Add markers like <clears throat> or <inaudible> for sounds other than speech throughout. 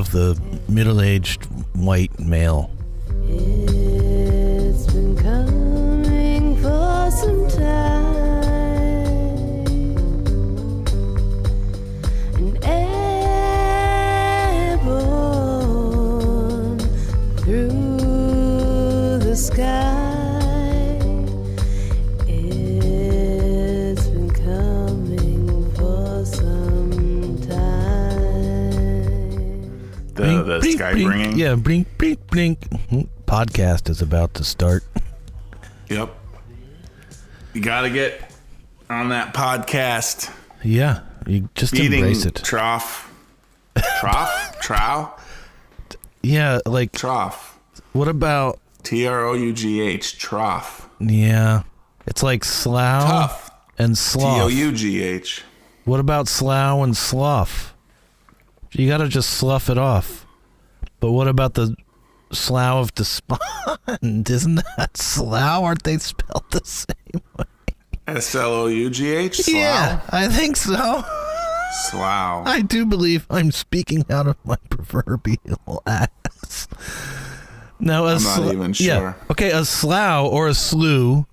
of the middle-aged white male. Podcast is about to start. Yep. You got to get on that podcast. Yeah, you just Beating embrace it. trough. Trough? <laughs> Trow? Yeah, like Trough. what about? T R O U G H. Trough. Yeah, it's like slough Tough. and T slough. O U G H. What about slough and slough? You gotta just slough it off. But what about the slough of despond? <laughs> Isn't that slough? Aren't they spelled the same way? S L O U G H. Yeah, I think so. Slough. I do believe I'm speaking out of my proverbial ass. No, a I'm not sl- even Yeah. sure. Okay, a slough or a slough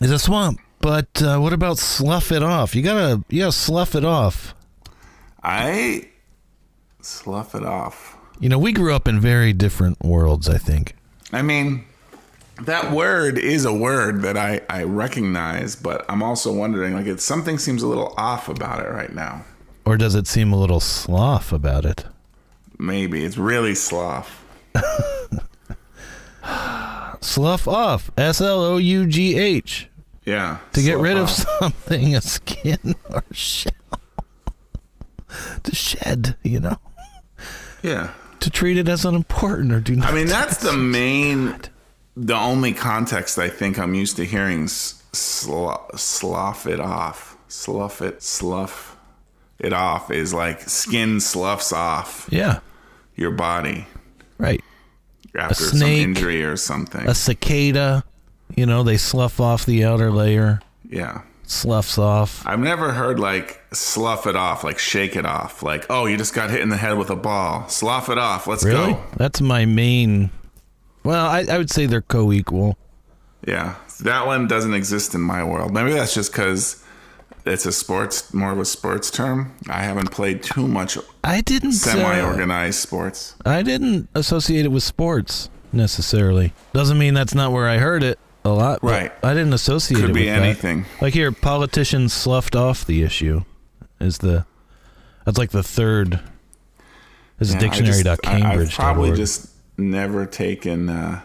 is a swamp. But uh, what about slough it off? You gotta, you gotta slough it off. I slough it off. You know, we grew up in very different worlds. I think. I mean, that word is a word that I, I recognize, but I'm also wondering, like, it something seems a little off about it right now. Or does it seem a little slough about it? Maybe it's really slough. <laughs> Slough off. S L O U G H. Yeah. To get rid of <laughs> something, a skin or shell. <laughs> to shed, you know? Yeah. To treat it as unimportant or do not. I mean, <laughs> that's the oh main, the only context I think I'm used to hearing sl- slough it off. Slough it, slough it off is like skin sloughs off Yeah, your body right. after some snake, injury or something. A cicada, you know, they slough off the outer layer, yeah. Sloughs off. I've never heard like slough it off, like shake it off. Like, oh, you just got hit in the head with a ball. Slough it off. Let's Really? go. That's my main. Well, I, I would say they're co equal. Yeah. That one doesn't exist in my world. Maybe that's just because it's a sports, more of a sports term. I haven't played too much I didn't. semi Uh, organized sports. I didn't associate it with sports necessarily. Doesn't mean that's not where I heard it a lot. Right. I didn't associate Could it be with that. anything. Like here, politicians sloughed off the issue. Is the that's like the third. Is Yeah, I just- I- dictionary.cambridge. I've probably just never taken, uh,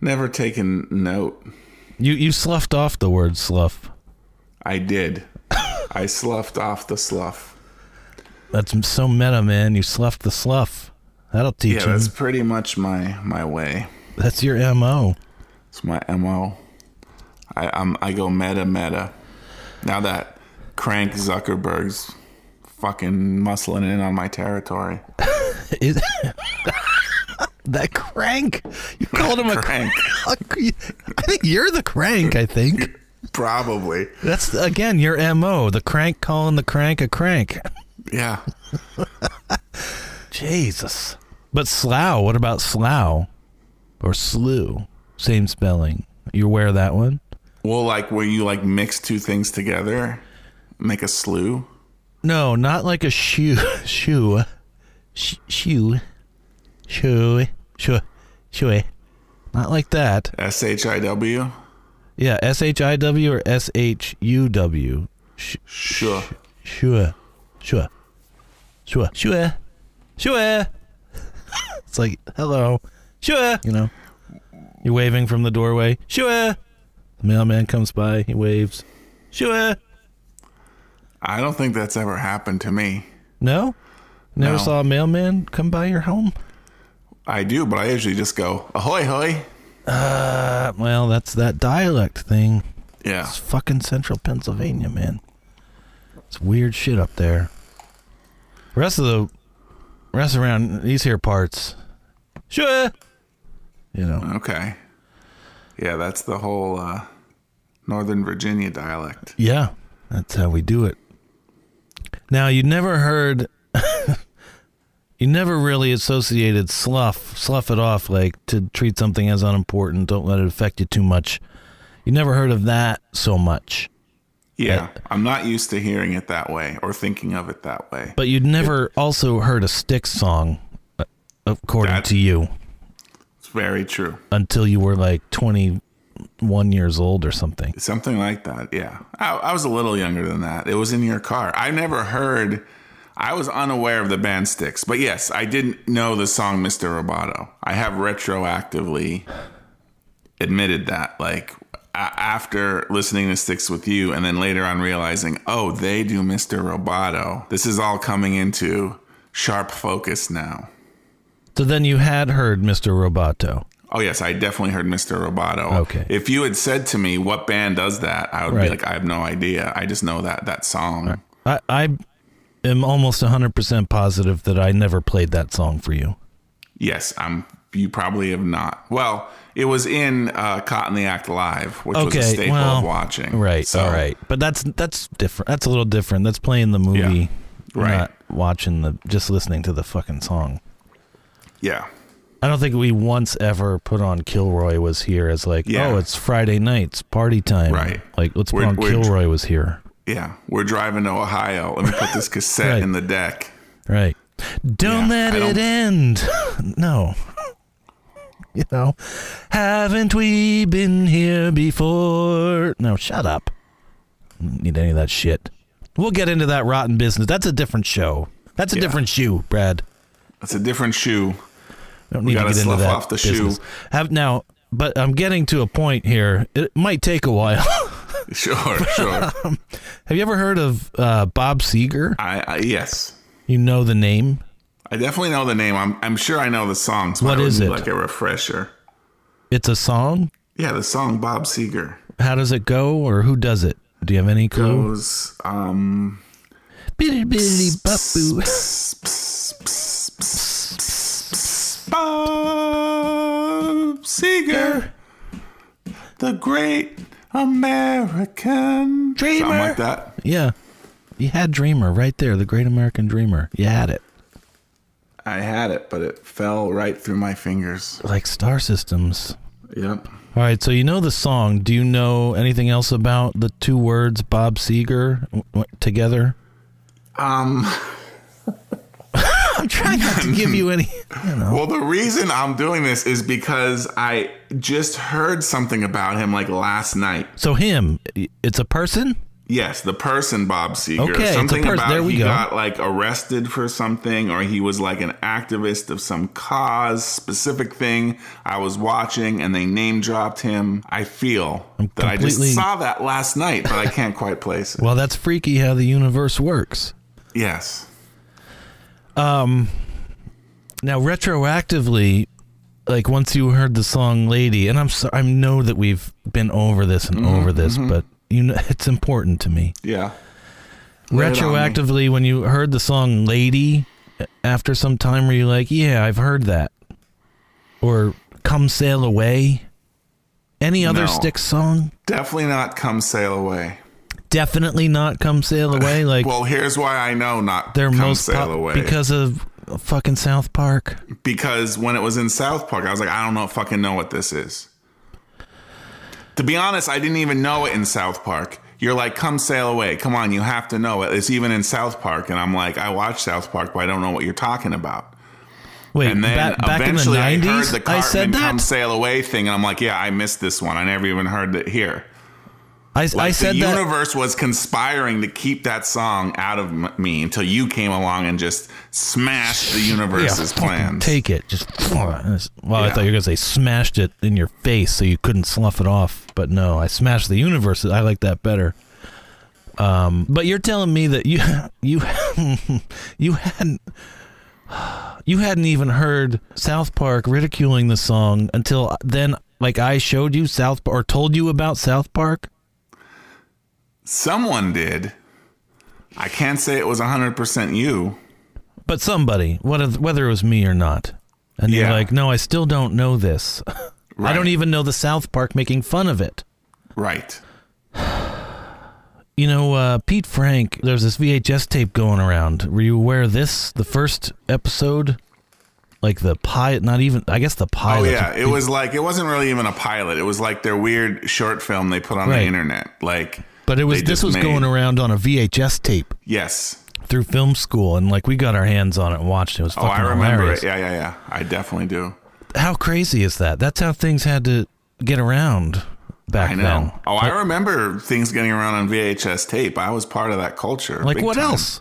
never taken note. you you sloughed off the word slough. I did. <laughs> I sloughed off the slough. That's so meta, man. You sloughed the slough. That'll teach you. Yeah, him. that's That's, pretty much my my way. That's your mo. It's my mo. I I'm, I go meta meta. Now that Crank Zuckerberg's fucking muscling in on my territory. <laughs> Is- that crank. You called him a Crank. <laughs> I think you're the crank. I think Probably. that's again your mo. The crank calling the crank a crank. Yeah. <laughs> Jesus. But slough. What about slough or slew? Same spelling. You aware of that one? Well, like where you like mix two things together, make a slew. No, not like a shoe. <laughs> Shoe. Sh- shoe. Shoe. Shoe. Shoe. Not like that. S H I W. Yeah, S H I W or S H U W. Sure. Sure. Sure. Sure. Sure. Sure. <laughs> it's like, hello. Sure. You know, you're waving from the doorway. Sure. The mailman comes by. He waves. Sure. I don't think that's ever happened to me. No? Never No. saw a mailman come by your home? I do, but I usually just go ahoy hoy. Uh, well, that's that dialect thing. Yeah. It's fucking central Pennsylvania, man. It's weird shit up there. Rest of the rest around these here parts. Sure. You know. Okay. Yeah, that's the whole uh, Northern Virginia dialect. Yeah. That's how we do it. Now you never heard. <laughs> you never really associated slough, slough it off, like to treat something as unimportant. Don't let it affect you too much. You never heard of that so much. Yeah, I'm not used to hearing it that way or thinking of it that way. But you'd never also heard a Styx song, uh, according That- to you, very true. until you were like 21 years old or something. Something like that. Yeah. I, I was a little younger than that. It was in your car. I never heard, I was unaware of the band Styx. But yes, I didn't know the song Mr. Roboto. I have retroactively admitted that. Like, after listening to Styx with you and then later on realizing, oh, they do Mr. Roboto. This is all coming into sharp focus now. So then you had heard Mr. Roboto. Oh yes, I definitely heard Mr. Roboto. Okay. If you had said to me what band does that, I would Right. be like, I have no idea. I just know that that song. I, I am almost 100% positive that I never played that song for you. Yes, I'm. You probably have not. Well, it was in uh, Caught in the Act Live, which was a staple well, of watching. Right. So, all right. But that's that's different. That's a little different. That's playing the movie, Yeah, right. not watching the just listening to the fucking song. Yeah. I don't think we once ever put on Kilroy was here as like, oh, Yeah. oh, it's Friday nights, party time. Right. Like, let's put We're- on Kilroy was here. Yeah. We're driving to Ohio. Let me put this <laughs> cassette Right. in the deck. Right. Don't Yeah, let I it don't- end. <laughs> no. <laughs> You know, haven't we been here before? No, shut up. Need any of that shit. We'll get into that rotten business. That's a different show. That's a Yeah. different shoe, Brad. That's a different shoe. I don't need to get into that off the business. shoe. Have now, but I'm getting to a point here. It might take a while. Sure, sure. Have you ever heard of uh, Bob Seger? I, I yes. You know the name. I definitely know the name. I'm I'm sure I know the songs. What is it? Like a refresher. It's a song. Yeah, the song Bob Seger How does it go, or who does it? Do you have any clue? goes um Bitty bitty bopoo. Bob Seger, the great American Dreamer. Something like that. Yeah, you had Dreamer right there, the Great American Dreamer. You had it, I had it, but it fell right through my fingers. like Star Systems. Yep. All right, so you know the song. Do you know anything else about the two words Bob Seger w- w- together? Um. <laughs> I'm trying not to give you any. You know. Well, the reason I'm doing this is because I just heard something about him like last night. So him, it's a person. Yes, the person Bob Seger. Okay, something person. about There we he go. got like arrested for something, or he was like an activist of some cause, specific thing. I was watching, and they name dropped him. I feel that I just saw that last night, but I can't quite place it. Well, that's freaky how the universe works. yes, Now, retroactively, like once you heard the song "Lady," and I'm sorry, I know that we've been over this and Mm-hmm, over this, but you know it's important to me. yeah. Lay it on me. Retroactively, when you heard the song "Lady," after some time, were you like, "Yeah, I've heard that," or "Come Sail Away"? Any other No. Styx song? Definitely not "Come Sail Away." Definitely not "Come Sail Away." <laughs> Like Well, here's why I know not their "Come most Sail pop- Away" because of fucking South Park. because when it was in South Park, I was like, I don't know, fucking know what this is. To be honest, I didn't even know it in South Park. You're like, come sail away. Come on, you have to know it. It's even in South Park. And I'm like, I watch South Park, but I don't know what you're talking about. Wait, And then ba- back in the eventually I heard the I, Cartman said come sail away thing. And I'm like, yeah, I missed this one. I never even heard it here. I, Like I said that the that. universe was conspiring to keep that song out of me until you came along and just smashed the universe's fucking plans. Take it. Just <sniffs> well, I thought you were gonna say smashed it in your face so you couldn't slough it off, but no, I smashed the universe. I like that better. Um, but you're telling me that you <laughs> you <laughs> you hadn't <sighs> you hadn't even heard South Park ridiculing the song until then. Like I showed you South or told you about South Park. Someone did. I can't say it was 100% you. But somebody, whether whether it was me or not, and you're like, no, I still don't know this. <laughs> I don't even know the South Park making fun of it. Right. You know, uh, Pete Frank, there's this VHS tape going around. Were you aware of this? The first episode? Like the pilot, not even, I guess the pilot. Oh yeah, it was like it wasn't really even a pilot. It was like their weird short film they put on Right. the internet. Like, But it was, this was made- going around on a VHS tape Yes. through film school. And like we got our hands on it and watched it. It was Oh, I remember hilarious. it. Yeah, yeah, yeah. I definitely do. How crazy is that? That's how things had to get around back then. I know. then. Oh, I remember things getting around on VHS tape. I was part of that culture. Like what time. else?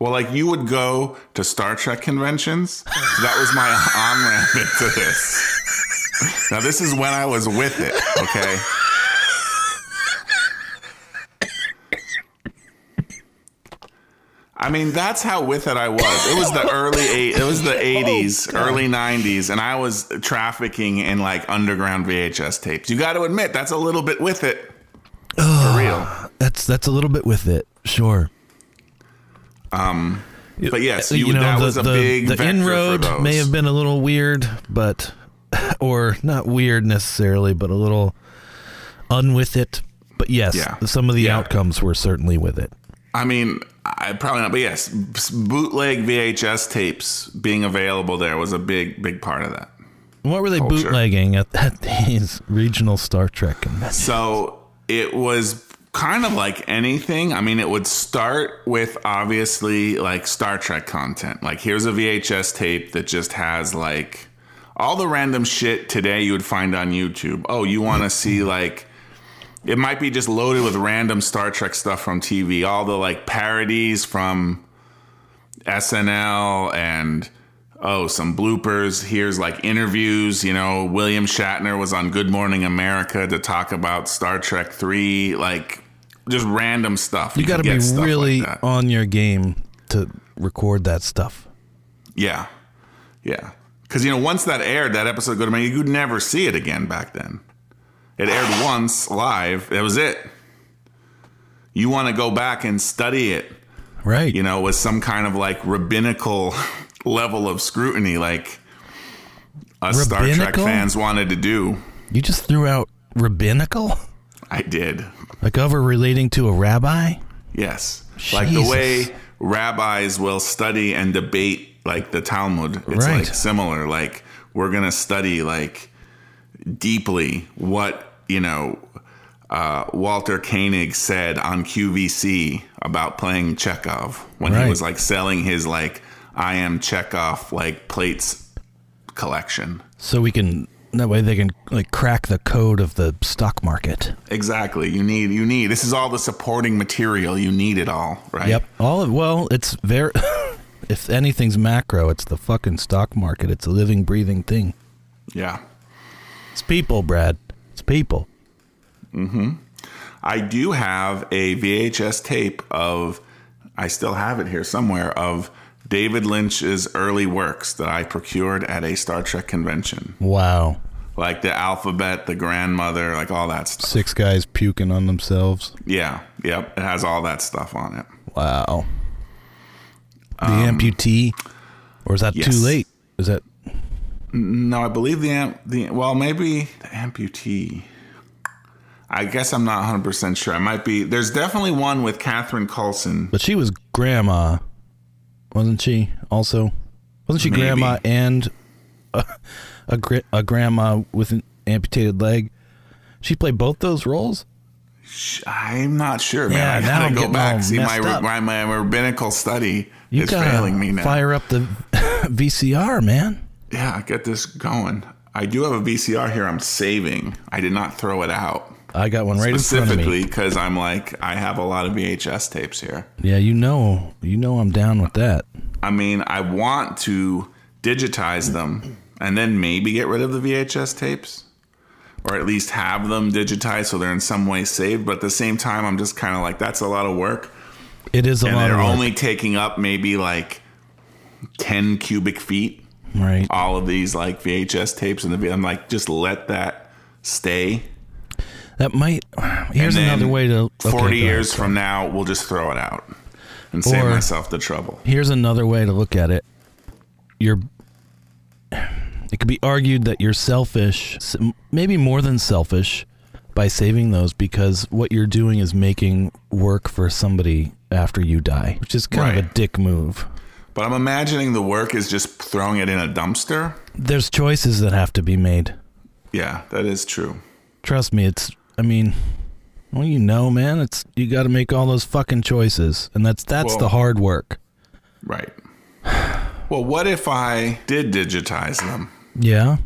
Well, like you would go to Star Trek conventions. So that was my <laughs> on ramp into this. Now, this is when I was with it, okay? I mean, that's how with it I was. It was the early eight. It was the <laughs> eighties, early nineties, and I was trafficking in like underground VHS tapes. You got to admit that's a little bit with it, for real. That's that's a little bit with it, sure. But yes, Uh, you, that was a big the inroad may have been a little weird, but <laughs> or not weird necessarily, but a little unwith it. But yes, Yeah. some of the Yeah. outcomes were certainly with it. I mean, I probably not, but yes, bootleg VHS tapes being available there was a big, big part of that. What were they Culture. bootlegging at, at these regional Star Trek conventions? So it was kind of like anything. I mean, it would start with obviously like Star Trek content. Like, here's a VHS tape that just has like all the random shit today you would find on YouTube. Oh, you want to see like. It might be just loaded with random Star Trek stuff from TV. All the like parodies from SNL and oh, some bloopers. Here's like interviews. You know, William Shatner was on Good Morning America to talk about Star Trek 3. Like, just random stuff. You got to be stuff like really on your game to record that stuff. Yeah. Yeah. Because, you know, once that aired, that episode Good Morning, you could never see it again back then. It aired once live. That was it. You want to go back and study it, Right. you know, with some kind of like rabbinical <laughs> level of scrutiny, like us Star Trek fans wanted to do. You just threw out rabbinical? I did. Like over relating to a rabbi? Yes. Like the way rabbis will study and debate like the Talmud. It's Right. like similar. Like we're going to study like deeply what, you know, uh, Walter Koenig said on QVC about playing Chekov when Right. he was like selling his like I am Chekov like plates collection. So we can that way they can like crack the code of the stock market. Exactly. You need you need this is all the supporting material. You need it all, right? Yep. All of, well, it's very <laughs> if anything's macro, it's the fucking stock market. It's a living breathing thing. Yeah. It's people, Brad. It's people. Mm-hmm. I do have a VHS tape of, I still have it here somewhere, of David Lynch's early works that I procured at a Star Trek convention. Wow. Like the alphabet, the grandmother, like all that stuff. Six guys puking on themselves. Yeah, yep. It has all that stuff on it. Wow. The amputee or is that Um, yes. too late? Is that No, I believe the, amp, the well, maybe the amputee. I guess I'm not 100% sure. I might be. There's definitely one with Catherine Coulson. But she was grandma, wasn't she? Also, wasn't she Maybe. grandma and a a, a grandma with an amputated leg? She played both those roles. I'm not sure, man. Yeah, I gotta go back see my, my my rabbinical study You is failing me now. fire up the <laughs> VCR, man. Yeah, get this going. I do have a VCR here. I'm saving. I did not throw it out I got one right in front of specifically because I'm like I have a lot of VHS tapes here. Yeah, you know, you know, I'm down with that. I mean, I want to digitize them and then maybe get rid of the VHS tapes. Or at least have them digitized so they're in some way saved. But at the same time, I'm just kind of like, that's a lot of work. It is a and lot they're of work, only taking up maybe like 10 cubic feet right? all of these like vhs tapes and the i'm like just let that stay That might. Here's another way to. okay, 40 go ahead. years from now we'll just throw it out and save myself the trouble Here's another way to look at it. You're. It could be argued that you're selfish, maybe more than selfish, by saving those because what you're doing is making work for somebody after you die, which is kind of a dick move. But I'm imagining the work is just throwing it in a dumpster. There's choices that have to be made. Yeah, that is true. Trust me, it's I mean, well, you know, man, it's you got to make all those fucking choices, and that's that's Well- the hard work. Right. <sighs> Well, what if I did digitize them? Yeah.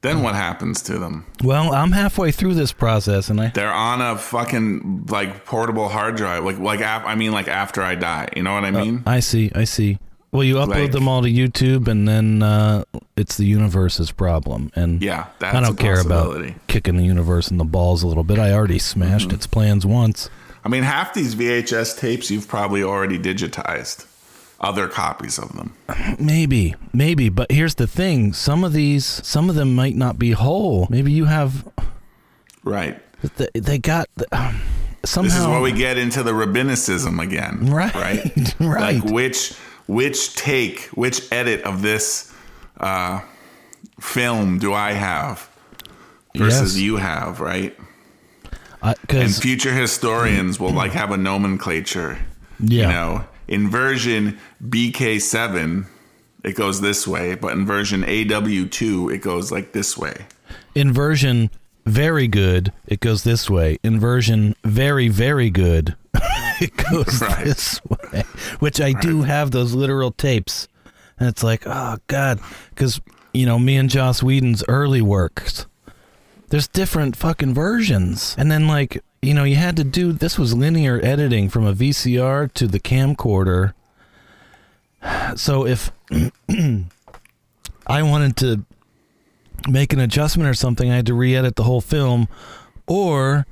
Then what happens to them? Well, I'm halfway through this process, and I They're on a fucking like portable hard drive. Like like af- I mean like after I die. You know what I mean? I see, I see. Well, you upload Like- them all to YouTube, and then uh, it's the universe's problem. And yeah, that's I don't care about kicking the universe in the balls a little bit. I already smashed Mm-hmm. its plans once. I mean, half these VHS tapes you've probably already digitized. Other copies of them. <clears throat> Maybe, maybe. But here's the thing: some of these, some of them might not be whole. Maybe you have. Right. They, they got um, somehow. This is where we get into the rabbinicism again. <laughs> Right, Right. <laughs> right. Like which which take, which edit of this uh, film do I have versus Yes. you have, right? And because future historians will like have a nomenclature. Yeah. You know, in version BK7, it goes this way, but in version AW2, it goes like this way. in version very good, it goes this way. In version very very good, <laughs> it goes <laughs> Right. this way. Which I do have those literal tapes, and it's like, oh god, because you know me and Joss Whedon's early works. There's different fucking versions, and then like you know you had to do this was linear editing from a VCR to the camcorder. So if <clears throat> I wanted to make an adjustment or something, I had to re-edit the whole film, or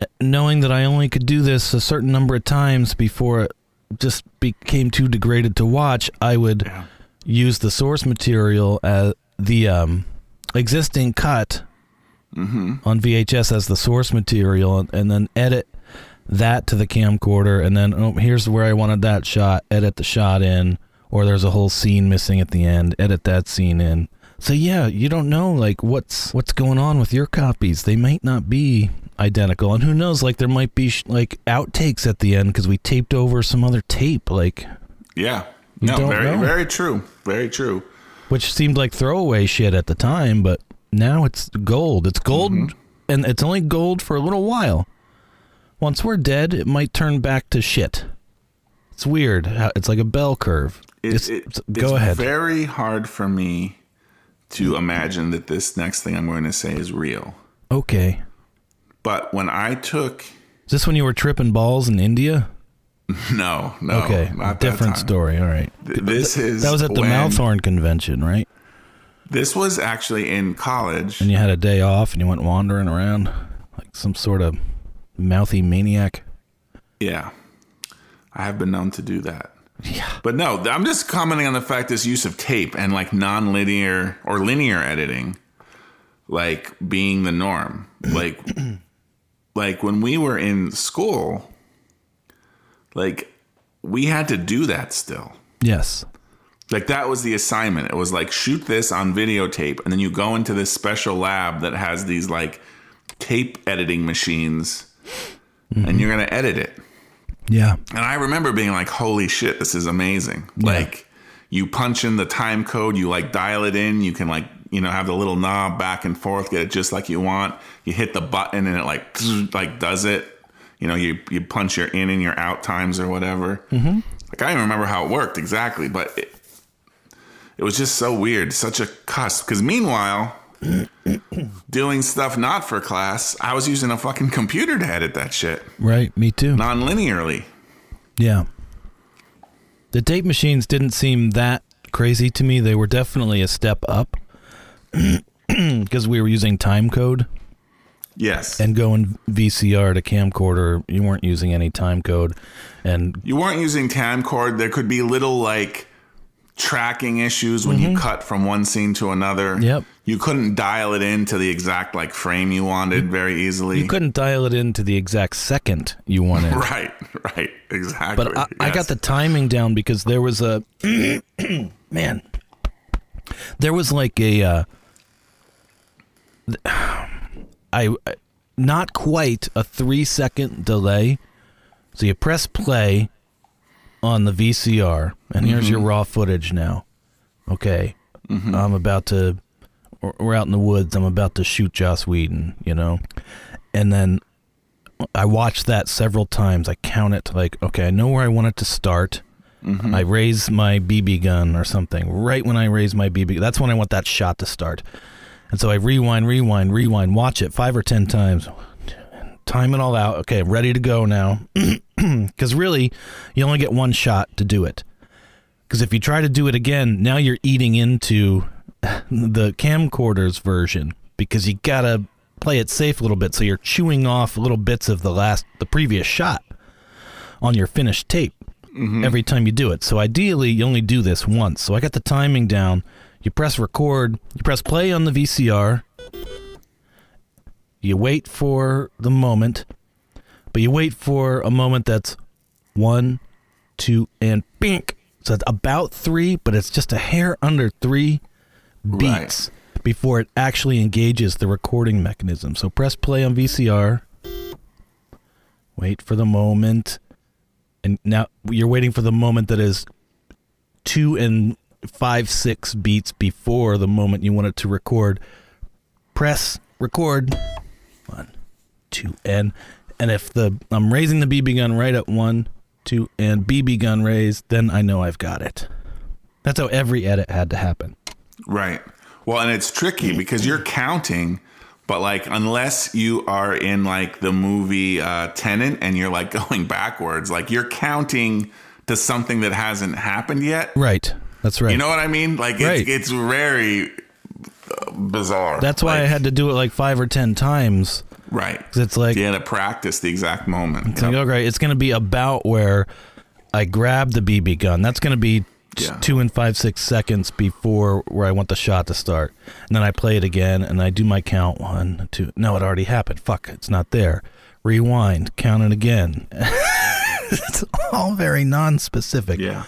uh, knowing that I only could do this a certain number of times before it just became too degraded to watch, I would Yeah. use the source material as the um, existing cut Mm-hmm. on VHS as the source material, and, and then edit that to the camcorder, and then oh, here's where I wanted that shot. Edit the shot in, or there's a whole scene missing at the end. Edit that scene in. So yeah, you don't know like what's what's going on with your copies. They might not be identical, and who knows? Like there might be sh- like outtakes at the end because we taped over some other tape, like Yeah. No, very, know. very true. Very true. which seemed like throwaway shit at the time, but now it's gold. It's gold, mm-hmm. and it's only gold for a little while. Once we're dead, it might turn back to shit. It's weird. It's like a bell curve. It- It's- it- it's- go it's ahead. very hard for me to imagine that this next thing I'm going to say is real. okay. But when I took Is this when you were tripping balls in India? <laughs> no, no, okay, different story. All right. Th- This is That was at the when- Mouthhorn convention, right? This was actually in college. And you had a day off, and you went wandering around like some sort of mouthy maniac. Yeah. I have been known to do that. Yeah. But no, I'm just commenting on the fact this use of tape and like non-linear or linear editing like being the norm. <clears throat> Like like when we were in school like we had to do that still. Yes. Like that was the assignment. It was like shoot this on videotape and then you go into this special lab that has these like tape editing machines and you're going to edit it. Yeah. And I remember being like, holy shit, this is amazing. Like, you punch in the time code, you like dial it in, you can like, you know, have the little knob back and forth, get it just like you want. You hit the button and it like, <laughs> like does it. You know, you, you punch your in and your out times or whatever. Mm-hmm. Like, I don't remember how it worked exactly, but it, it was just so weird, such a cusp. Because meanwhile, <coughs> doing stuff not for class, I was using a fucking computer to edit that shit Right. Me too. non-linearly. Yeah. The tape machines didn't seem that crazy to me. They were definitely a step up <coughs> because we were using time code Yes. and going VCR to camcorder. You weren't using any time code, and you weren't using camcord. There could be little like tracking issues when you cut from one scene to another. Mm-hmm. Yep. You couldn't dial it into the exact like frame you wanted very easily. you couldn't dial it into the exact second you wanted. <laughs> Right, right, exactly. But I, I got the timing down because there was a <clears throat> man. There was like a. Uh, <sighs> I not quite a three second delay. So you press play on the VCR, and here's your mm-hmm. raw footage now. Okay, mm-hmm. I'm about to. we're- out in the woods. I'm about to shoot Joss Whedon, you know, and then I watch that several times. I count it to like, okay, I know where I want it to start. Mm-hmm. I raise my BB gun or something right when I raise my BB. That's when I want that shot to start. And so I rewind, rewind, rewind, watch it five or ten times, time it all out. Okay, I'm ready to go now. <clears throat> Because really, you only get one shot to do it. Because if you try to do it again, now you're eating into <laughs> the camcorder's version because you gotta play it safe a little bit. So you're chewing off little bits of the last, the previous shot on your finished tape mm-hmm. every time you do it. So ideally, you only do this once. So I got the timing down. You press record, you press play on the VCR, you wait for the moment, but you wait for a moment that's one, two, and bink. So it's about three, but it's just a hair under three beats before it actually engages the recording mechanism. So press play on VCR. Wait for the moment. And now you're waiting for the moment that is two and five, six beats before the moment you want it to record. Press record. One, two, and and if the I'm raising the BB gun right at one, two, and BB gun raised, then I know I've got it. That's how every edit had to happen. Right. Well, and it's tricky because you're counting, but like unless you are in like the movie uh, Tenet and you're like <laughs> going backwards, like you're counting to something that hasn't happened yet. Right. That's right. You know what I mean? Like it's, Right. it's very bizarre. That's why I had to do it like five or ten times. right. 'Cause it's like, You had to practice the exact moment. it's like, okay, it's going to be about where I grab the BB gun. That's going to be Yeah. two and five, six seconds before where I want the shot to start. And then I play it again and I do my count one, two. No, it already happened. Fuck, it's not there. Rewind, count it again. <laughs> <laughs> it's all very non-specific. Yeah.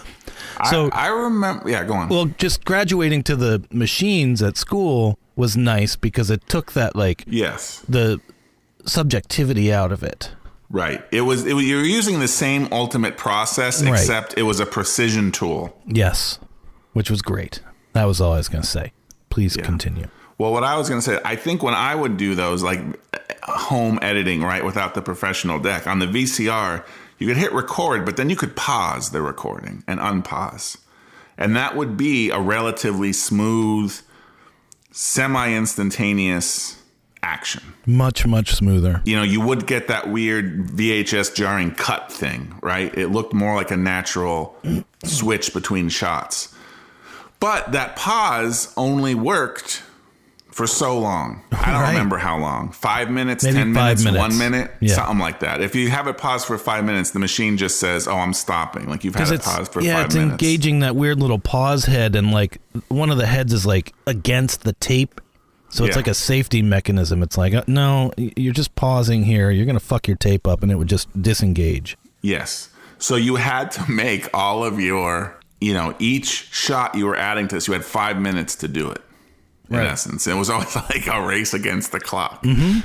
So- I, I remember. Yeah, go on. Well, just graduating to the machines at school was nice because it took that like yes. the subjectivity out of it. Right. It was. It, was- you were using the same ultimate process, Right. except it was a precision tool. Yes, which was great. That was all I was going to say. Please continue. Well, what I was going to say, I think when I would do those, like home editing, right, without the professional deck on the VCR, you could hit record, but then you could pause the recording and unpause. And that would be a relatively smooth, semi instantaneous action. Much, much smoother. You know, you would get that weird VHS jarring cut thing, right? It looked more like a natural switch between shots. But that pause only worked for so long. <laughs> I don't Right. remember how long. Five minutes, Maybe 10 minutes, minutes. one minute, Yeah. something like that. If you have it paused for five minutes, the machine just says, oh, I'm stopping. Like you've had it paused for yeah, five it's minutes. engaging that weird little pause head, and like one of the heads is like against the tape, so it's Yeah. like a safety mechanism. It's like uh, no, you're just pausing here. You're gonna fuck your tape up, and it would just disengage. Yes. So you had to make all of your, you know, each shot you were adding to this, you had five minutes to do it. In Right. essence, it was always <laughs> like a race against the clock. Mm-hmm.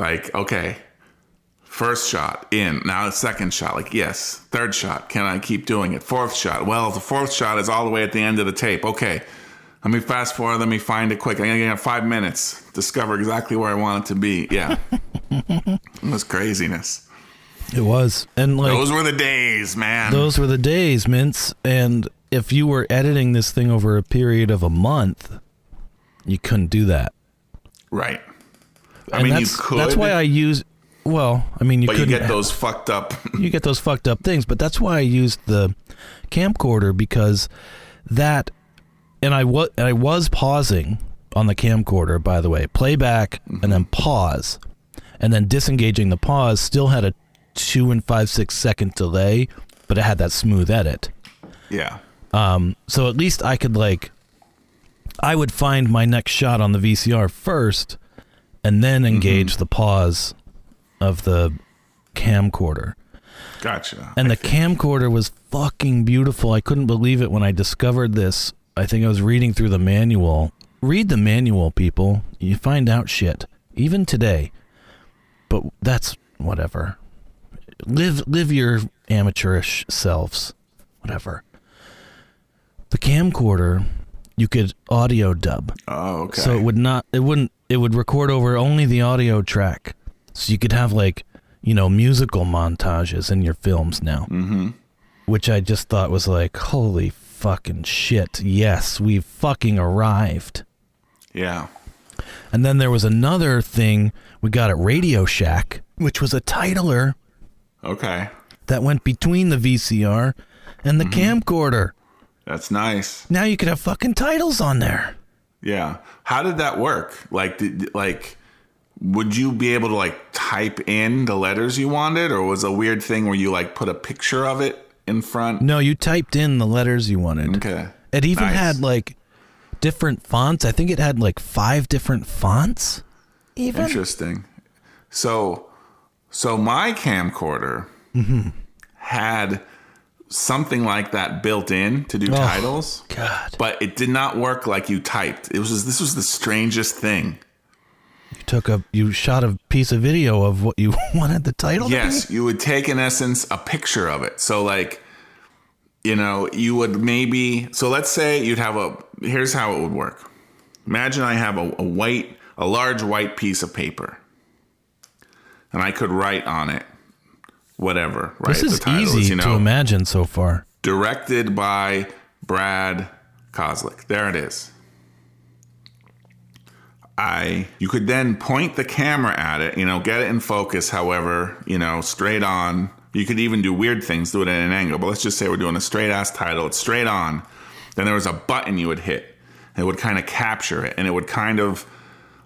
Like, okay, first shot in, now the second shot. Like, yes, third shot. Can I keep doing it? Fourth shot. Well, the fourth shot is all the way at the end of the tape. Okay, let me fast forward. Let me find it quick. I'm gonna have five minutes. Discover exactly where I want it to be. Yeah, <laughs> it was craziness. It was, and like Those were the days, man. Those were the days, Mints. And if you were editing this thing over a period of a month, you couldn't do that. Right. I And mean, you that's, could. That's why I use. Well, I mean, you but you get those fucked up. <laughs> you get those fucked up things, but that's why I used the camcorder because that, and I was and I was pausing on the camcorder. By the way, playback and then pause, and then disengaging the pause still had a two and five six second delay, but it had that smooth edit. yeah. Um, so at least I could like, I would find my next shot on the VCR first, and then engage the pause of the camcorder. Gotcha. And the camcorder was fucking beautiful. I couldn't believe it when I discovered this. I think I was reading through the manual. Read the manual, people. You find out shit. Even today. but that's whatever. Live live your amateurish selves, whatever. The camcorder, you could audio dub, Oh, okay. so it would not, it wouldn't, it would record over only the audio track, so you could have like, you know, musical montages in your films now, mm-hmm. which I just thought was like, holy fucking shit! Yes, we've fucking arrived. yeah. And then there was another thing we got at Radio Shack, which was a titler Okay. that went between the VCR and the camcorder. That's nice. Now you could have fucking titles on there. Yeah. How did that work? Like, did, like, would you be able to like type in the letters you wanted, or was it a weird thing where you like put a picture of it in front? No, you typed in the letters you wanted. Okay. It even Nice. had like different fonts. I think it had like five different fonts. Even Interesting. So, so my camcorder Mm-hmm. had something like that built in to do oh, titles, God, but it did not work like you typed. It was just, this was the strangest thing. you took a you shot a piece of video of what you <laughs> wanted the title. to be? Yes, you would take in essence a picture of it. So like you know, you would maybe so let's say you'd have a here's how it would work. Imagine I have a, a white a large white piece of paper. And I could write on it whatever, right? This is easy you know, to imagine so far. directed by Brad Kozlik. There it is. I you could then point the camera at it, you know, get it in focus, however, you know, straight on. You could even do weird things, do it at an angle. But let's just say we're doing a straight ass title, it's straight on. Then there was a button you would hit. And it would kind of capture it and it would kind of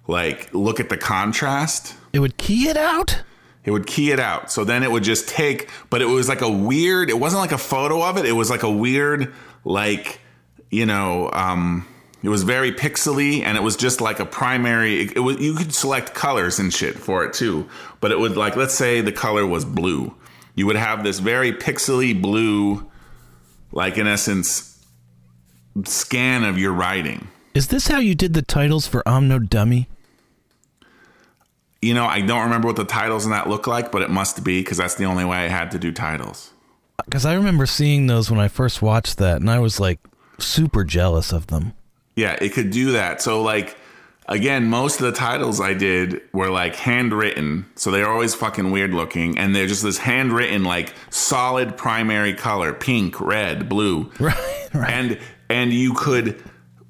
like look at the contrast It would key it out. It would key it out. So then it would just take, but it was like a weird, it wasn't like a photo of it. It was like a weird, like, you know, um, it was very pixely and it was just like a primary, it, it was, you could select colors and shit for it too. But it would like, let's say the color was blue. You would have this very pixely blue, like in essence, scan of your writing. Is this how you did the titles for Omno Dummy? You know, I don't remember what the titles in that look like, but it must be because that's the only way I had to do titles. Because I remember seeing those when I first watched that, and I was like super jealous of them. Yeah, it could do that. So like again, most of the titles I did were like handwritten. So they're always fucking weird looking and they're just this handwritten like solid primary color, pink, red, blue. <laughs> Right, right. And and you could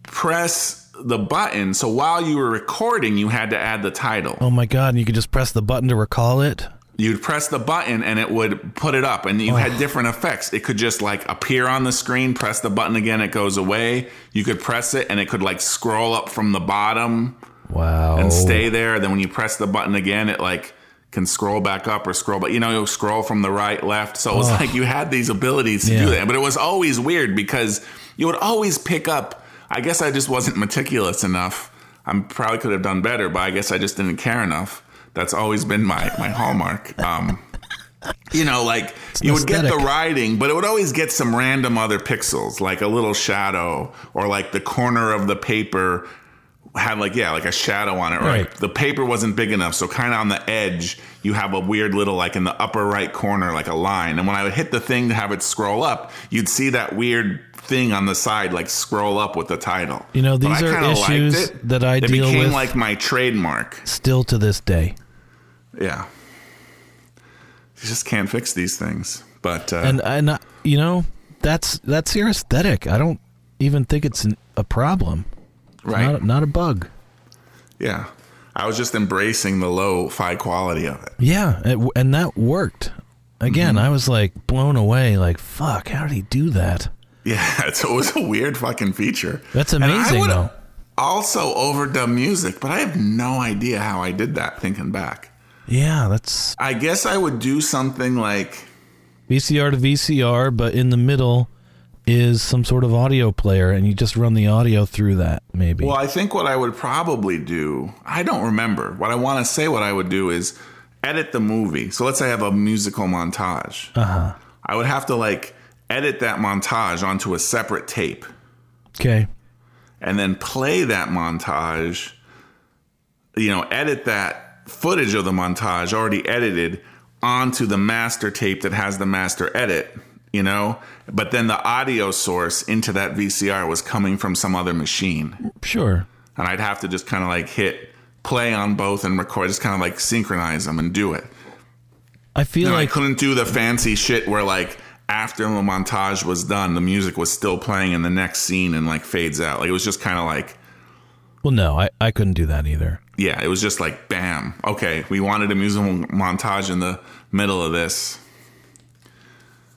press the button. So while you were recording, you had to add the title. Oh my god! And you could just press the button to recall it. You'd press the button and it would put it up, and you had oh. different effects. It could just like appear on the screen, press the button again, it goes away. You could press it and it could like scroll up from the bottom Wow. and stay there. Then when you press the button again, it like can scroll back up or scroll, but you know, you'll scroll from the right, left. So it was like you had these abilities to Yeah. do that, but it was always weird because you would always pick up. I guess I just wasn't meticulous enough. I probably could have done better, but I guess I just didn't care enough. That's always been my my hallmark. Um, you know, like you would get the writing, but it would always get some random other pixels, like a little shadow or like the corner of the paper had like yeah, like a shadow on it. Right. Right. The paper wasn't big enough, so kind of on the edge, you have a weird little like in the upper right corner, like a line. And when I would hit the thing to have it scroll up, you'd see that weird thing on the side like scroll up with the title. You know, these are issues that I it deal became with. like my trademark. Still to this day, Yeah. You just can't fix these things. But uh, and and uh, you know that's that's your aesthetic. I don't even think it's an, a problem. Right. Not not a bug. Yeah. I was just embracing the low fi quality of it. Yeah, it, and that worked. Again, Mm-hmm. I was like blown away. Like, fuck, how did he do that? Yeah, <laughs> it's, it was a weird fucking feature. That's amazing, though. Also overdub music, but I have no idea how I did that thinking back. Yeah, that's I guess I would do something like VCR to VCR, but in the middle is some sort of audio player, and you just run the audio through that. Maybe. well, I think what I would probably do, I don't remember. What I want to say what I would do is edit the movie. So let's say I have a musical montage. Uh-huh. I would have to like edit that montage onto a separate tape. Okay. and then play that montage you know edit that footage of the montage already edited onto the master tape that has the master edit, you know? But then the audio source into that VCR was coming from some other machine. Sure. And I'd have to just kind of like hit play on both and record, just kind of like synchronize them and do it. I feel And I couldn't do the fancy shit where like after the montage was done, the music was still playing in the next scene and like fades out. Like it was just kind of like, well, no, I, I couldn't do that either. yeah, it was just like, bam. Okay, we wanted a musical montage in the middle of this.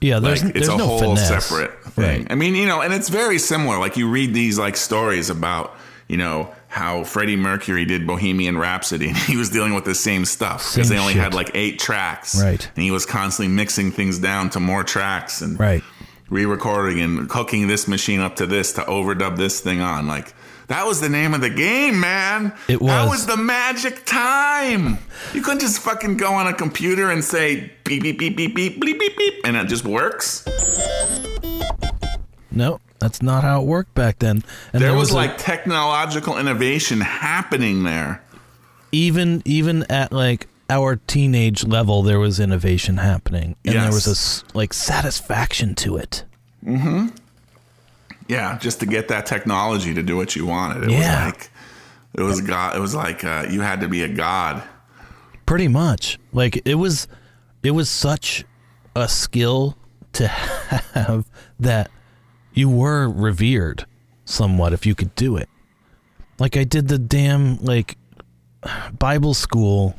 Yeah, there's Like it's a no whole finesse. separate thing. Right. I mean, you know, and it's very similar. Like you read these like stories about, you know, how Freddie Mercury did Bohemian Rhapsody <laughs> and he was dealing with the same stuff because they only shit. had like eight tracks. Right. And he was constantly mixing things down to more tracks and Right. re-recording and hooking this machine up to this to overdub this thing on. Like that was the name of the game, man. It was. That was. was the magic time. You couldn't just fucking go on a computer and say beep beep beep beep beep beep beep beep and it just works. No, that's not how it worked back then. And There was a- like technological innovation happening there. even even at like our teenage level, there was innovation happening, and there was a like satisfaction to it. Mm-hmm. Yeah, just to get that technology to do what you wanted. It Yeah. was like it was god. It was like uh, you had to be a god. Pretty much, like it was, it was such a skill to <laughs> have that you were revered somewhat if you could do it. Like I did the damn like Bible school.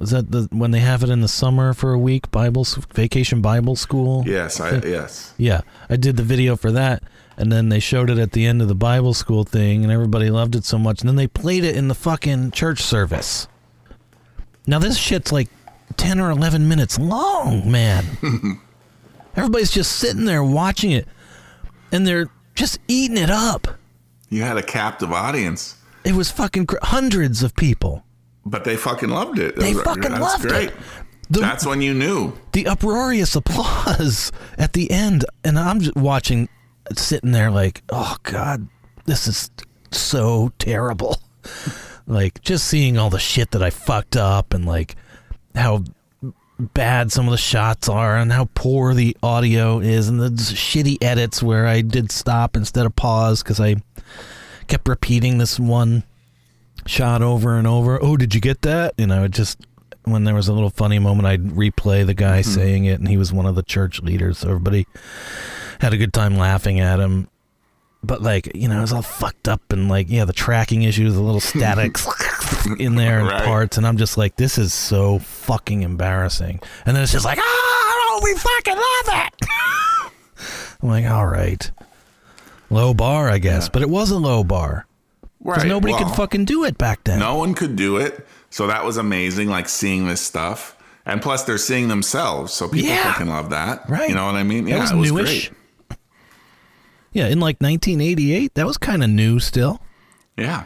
Is that the when they have it in the summer for a week? Bible vacation Bible school. Yes, I yes. Yeah, I did the video for that, and then they showed it at the end of the Bible school thing, and everybody loved it so much. And then they played it in the fucking church service. Now this shit's like ten or eleven minutes long, man. <laughs> Everybody's just sitting there watching it, and they're just eating it up. You had a captive audience, It was fucking cr- hundreds of people. but they fucking loved it. They was- fucking loved great. it. The, That's when you knew. the uproarious applause <laughs> at the end and i'm just watching sitting there like oh god this is so terrible. Like just seeing all the shit that i fucked up and like how bad some of the shots are and how poor the audio is and the shitty edits where i did stop instead of pause because i kept repeating this one shot over and over. Oh did you get that? You know it just when there was a little funny moment, I'd replay the guy mm-hmm. saying it, and he was one of the church leaders. So everybody had a good time laughing at him. But like, you know, it was all fucked up, and like, yeah, the tracking issues, the little statics <laughs> in there and Right. parts, and I'm just like, this is so fucking embarrassing. And then it's just like, oh, we fucking love it. <laughs> I'm like, all right, low bar, I guess, Yeah. but it was a low bar because nobody well, could fucking do it back then. No one could do it. So that was amazing, like seeing this stuff. And plus, they're seeing themselves, so people Yeah. fucking love that. Right. You know what I mean? That Yeah, was it was great. Yeah, in like 1988, that was kind of new still. Yeah.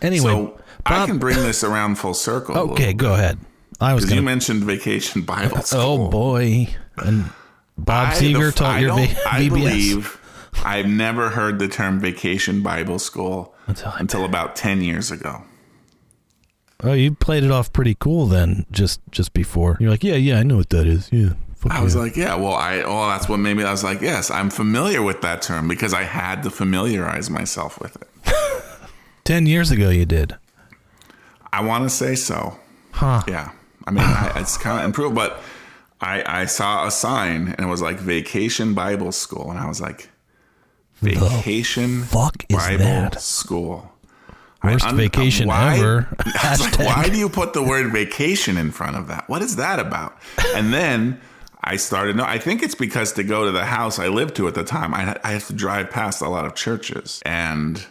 Anyway, so I can bring this around full circle. okay, go ahead. I was Because you mentioned Vacation Bible <laughs> oh, School. Oh boy, and Bob I- Seger the- taught I your v- I believe I've never heard the term Vacation Bible School Until until about ten years ago. Oh, you played it off pretty cool then. Just just before you're like, yeah, yeah, I know what that is. Yeah, fuck I was like, yeah, well, I oh, that's what made me. I was like, yes, I'm familiar with that term because I had to familiarize myself with it. <laughs> ten years ago you did, I want to say so. huh? Yeah, I mean, I, it's kind of improved, but I I saw a sign and it was like Vacation Bible School, and I was like, Vacation fuck is Bible that? School. Worst un- vacation why- ever. <laughs> Like, why do you put the word vacation in front of that? What is that about? And then I started. No, I think it's because to go to the house I lived to at the time, I I have to drive past a lot of churches, and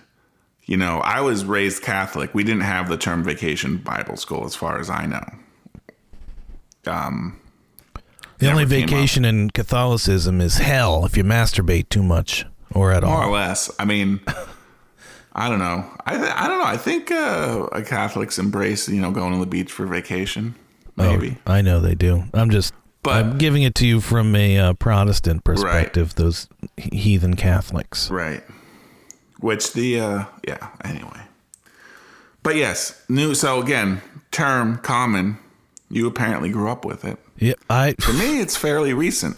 you know, I was raised Catholic. We didn't have the term vacation Bible school, as far as I know. Um, The only never came up. vacation in Catholicism is hell if you masturbate too much or at all. more or less. I mean, I don't know. I th- I don't know. I think uh, Catholics embrace you know going to the beach for vacation. Maybe. Oh, I know they do. I'm just. But- I'm giving it to you from a uh, Protestant perspective. Those heathen Catholics. Right. Which the uh yeah, anyway. But yes, new. So again, term common. You apparently grew up with it. Yeah, I <laughs> For me, it's fairly recent.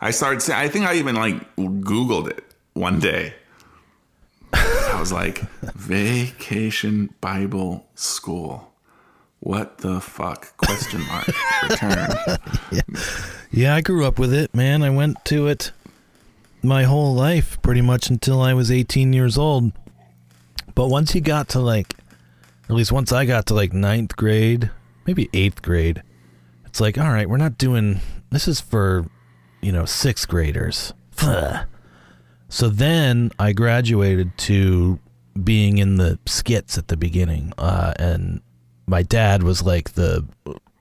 I started. See, I think I even like Googled it one day. I was like, <laughs> "Vacation Bible School." What the fuck? Question mark. Return. <laughs> Yeah, I grew up with it, man. I went to it my whole life pretty much until I was 18 years old. But once you got to like, at least once I got to like ninth grade, maybe eighth grade, it's like, all right, we're not doing this is for, you know, sixth graders. So then I graduated to being in the skits at the beginning, uh, and my dad was like the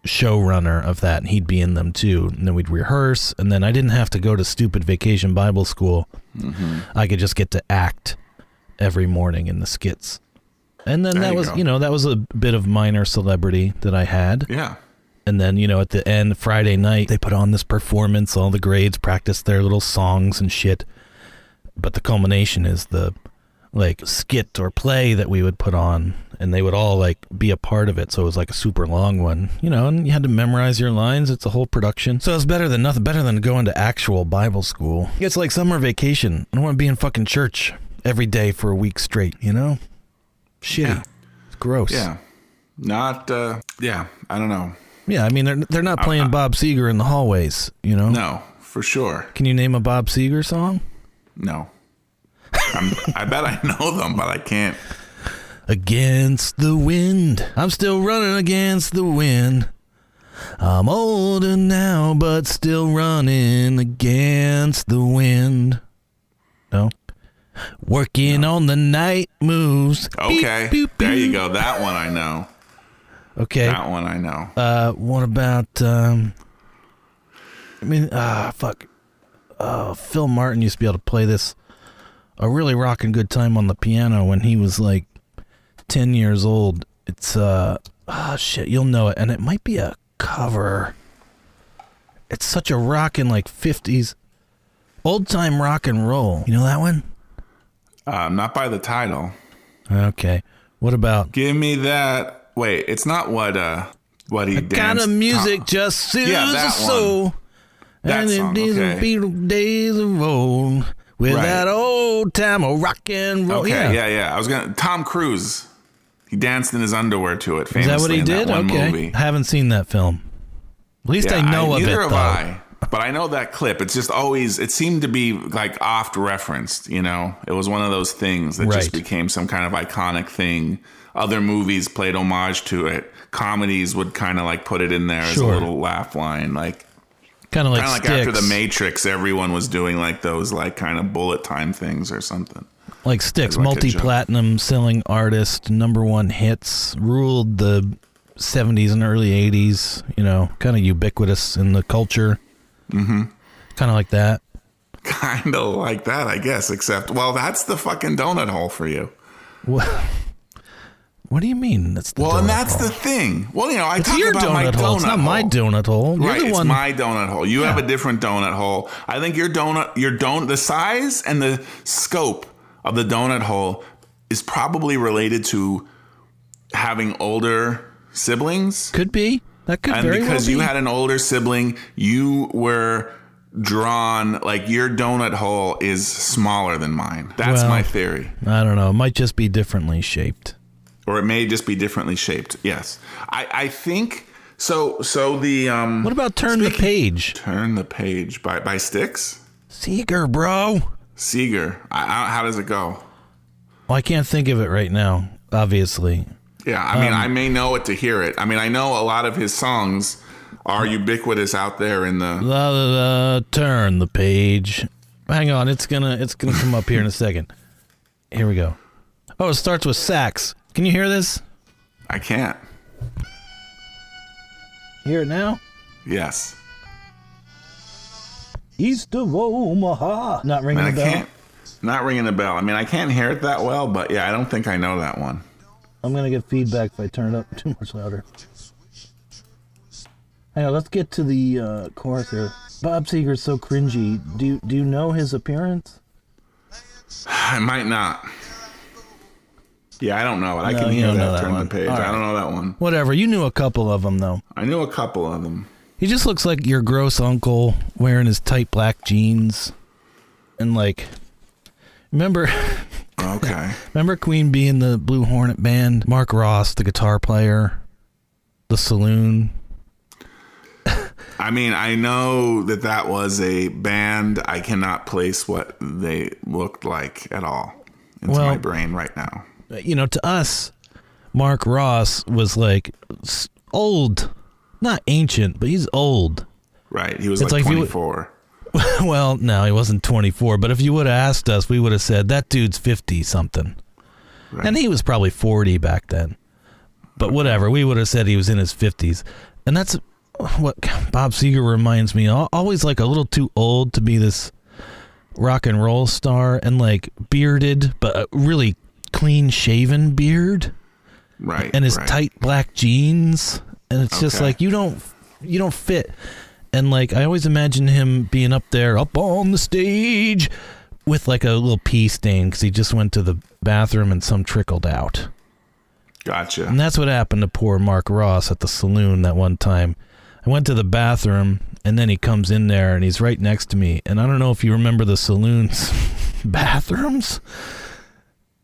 showrunner of that, and he'd be in them too. And then we'd rehearse, and then I didn't have to go to stupid vacation Bible school. Mm-hmm. I could just get to act every morning in the skits. And then There that you was, go. you know, that was a bit of minor celebrity that I had. Yeah. And then, you know, at the end, Friday night, they put on this performance. All the grades practice their little songs and shit. But the culmination is the like skit or play that we would put on, and they would all like be a part of it. So it was like a super long one, you know, and you had to memorize your lines. It's a whole production. So it's better than nothing, better than going to actual Bible school. It's like summer vacation. I don't want to be in fucking church every day for a week straight, you know? Shitty. Yeah. It's gross. Yeah. Not. uh Yeah. I don't know. Yeah, I mean, they're, they're not playing Bob Seger in the hallways, you know? No, for sure. Can you name a Bob Seger song? No. I bet I <laughs> know them, but I can't. Against the wind. I'm still running against the wind. I'm older now, but still running against the wind. No. Working on the night moves. Okay. beep, There you go. That one I know. Okay. That one I know. Uh, what about um? I mean, ah, fuck. Uh, Phil Martin used to be able to play this a really rocking good time on the piano when he was like ten years old. It's uh, ah, shit, you'll know it, and it might be a cover. It's such a rockin' like fifties, old time rock and roll. You know that one? Uh, not by the title. Okay. What about Give me that. Wait, it's not what uh what he did. kind of music Tom- just soothes Yeah, the that soul. That and song, these okay. Beatle days of old, with Right. that old time of rock and roll. Okay, yeah. yeah. yeah, I was gonna. Tom Cruise. He danced in his underwear to it. Is Famously that what he did? Okay. Movie. I haven't seen that film. At least Yeah, I know of it, neither though. have I. But I know that clip. It's just always. It seemed to be like oft referenced. You know, it was one of those things that Right. just became some kind of iconic thing. Other movies played homage to it. Comedies would kind of like put it in there as a little laugh line, like Kind of like kind of like after the Matrix, everyone was doing like those like kind of bullet time things or something. Like Styx, multi-platinum selling artist, number one hits, ruled the 70s and early 80s. You know, kind of ubiquitous in the culture. Mm-hmm. Kind of like that. Kind of like that, I guess. Except, well, that's the fucking donut hole for you. What? What do you mean? That's the Well, and that's hole? the thing. Well, you know, I It's talk your about my donut hole. It's not my donut hole. You're right, the it's one. my donut hole. You have a different donut hole. I think your donut, your don, the size and the scope of the donut hole is probably related to having older siblings. Could be. That could be. and because well you had an older sibling, you were drawn like your donut hole is smaller than mine. That's Well- my theory. I don't know. It might just be differently shaped. Or it may just be differently shaped. Yes. I, I think so so the um What about Turn the Page? Turn the page by by Styx? Seger, bro. Seger. I, I, how does it go? Well, I can't think of it right now, obviously. Yeah, I mean, Um, I may know it to hear it. I mean, I know a lot of his songs are ubiquitous out there in the. La, la, la, turn the page. Hang on, it's gonna it's gonna come up here in a second. Here we go. Oh, it starts with sax. Can you hear this? I can't. Hear it now? Yes, East of Omaha. Not I ringing mean, I a bell. can't. Not ringing a bell. I mean, I can't hear it that well, but yeah, I don't think I know that one. I'm gonna get feedback if I turn it up <laughs> too much louder. Hang on, let's get to the uh, chorus here. Bob Seger's so cringy. Do you, do you know his appearance? I might not. Yeah, I don't know it. I can hear don't that. that Turn one. the page. All I don't know that one. Whatever. You knew a couple of them though. I knew a couple of them. He just looks like your gross uncle wearing his tight black jeans, and like, remember, <laughs> Okay. remember Queen Bee in the Blue Hornet band? Mark Ross, the guitar player, the saloon. I mean, I know that that was a band. I cannot place what they looked like at all into Well- my brain right now. You know, to us, Mark Ross was like old, not ancient, but he's old. Right. He was It's like, like if you- 24. <laughs> well, no, he wasn't 24, but if you would have asked us, we would have said that dude's 50 something. Right. And he was probably 40 back then. But whatever, we would have said he was in his 50s. And that's what Bob Seger reminds me. Always like a little too old to be this rock and roll star and like bearded, but a really clean shaven beard right. and his right. tight black jeans and it's just like you don't you don't fit. And like i always imagine him being up there up on the stage with like a little pee stain because he just went to the bathroom and some trickled out. Gotcha. and that's what happened to poor mark ross at the saloon that one time. I went to the bathroom and then he comes in there and he's right next to me. And i don't know if you remember the saloon's <laughs> bathrooms.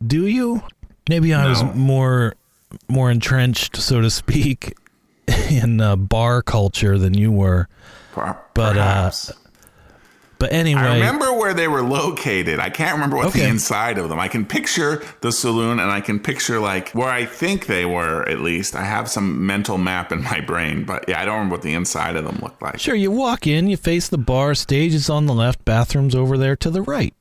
Do you? Maybe i was more more entrenched so to speak <laughs> in uh, bar culture than you were but, uh, but anyway I remember where they were located. I can't remember what the inside of them. I can picture the saloon and I can picture like where I think they were at least. I have some mental map in my brain, but yeah, I don't remember what the inside of them looked like. sure you walk in you face the bar stage is on the left bathrooms over there to the right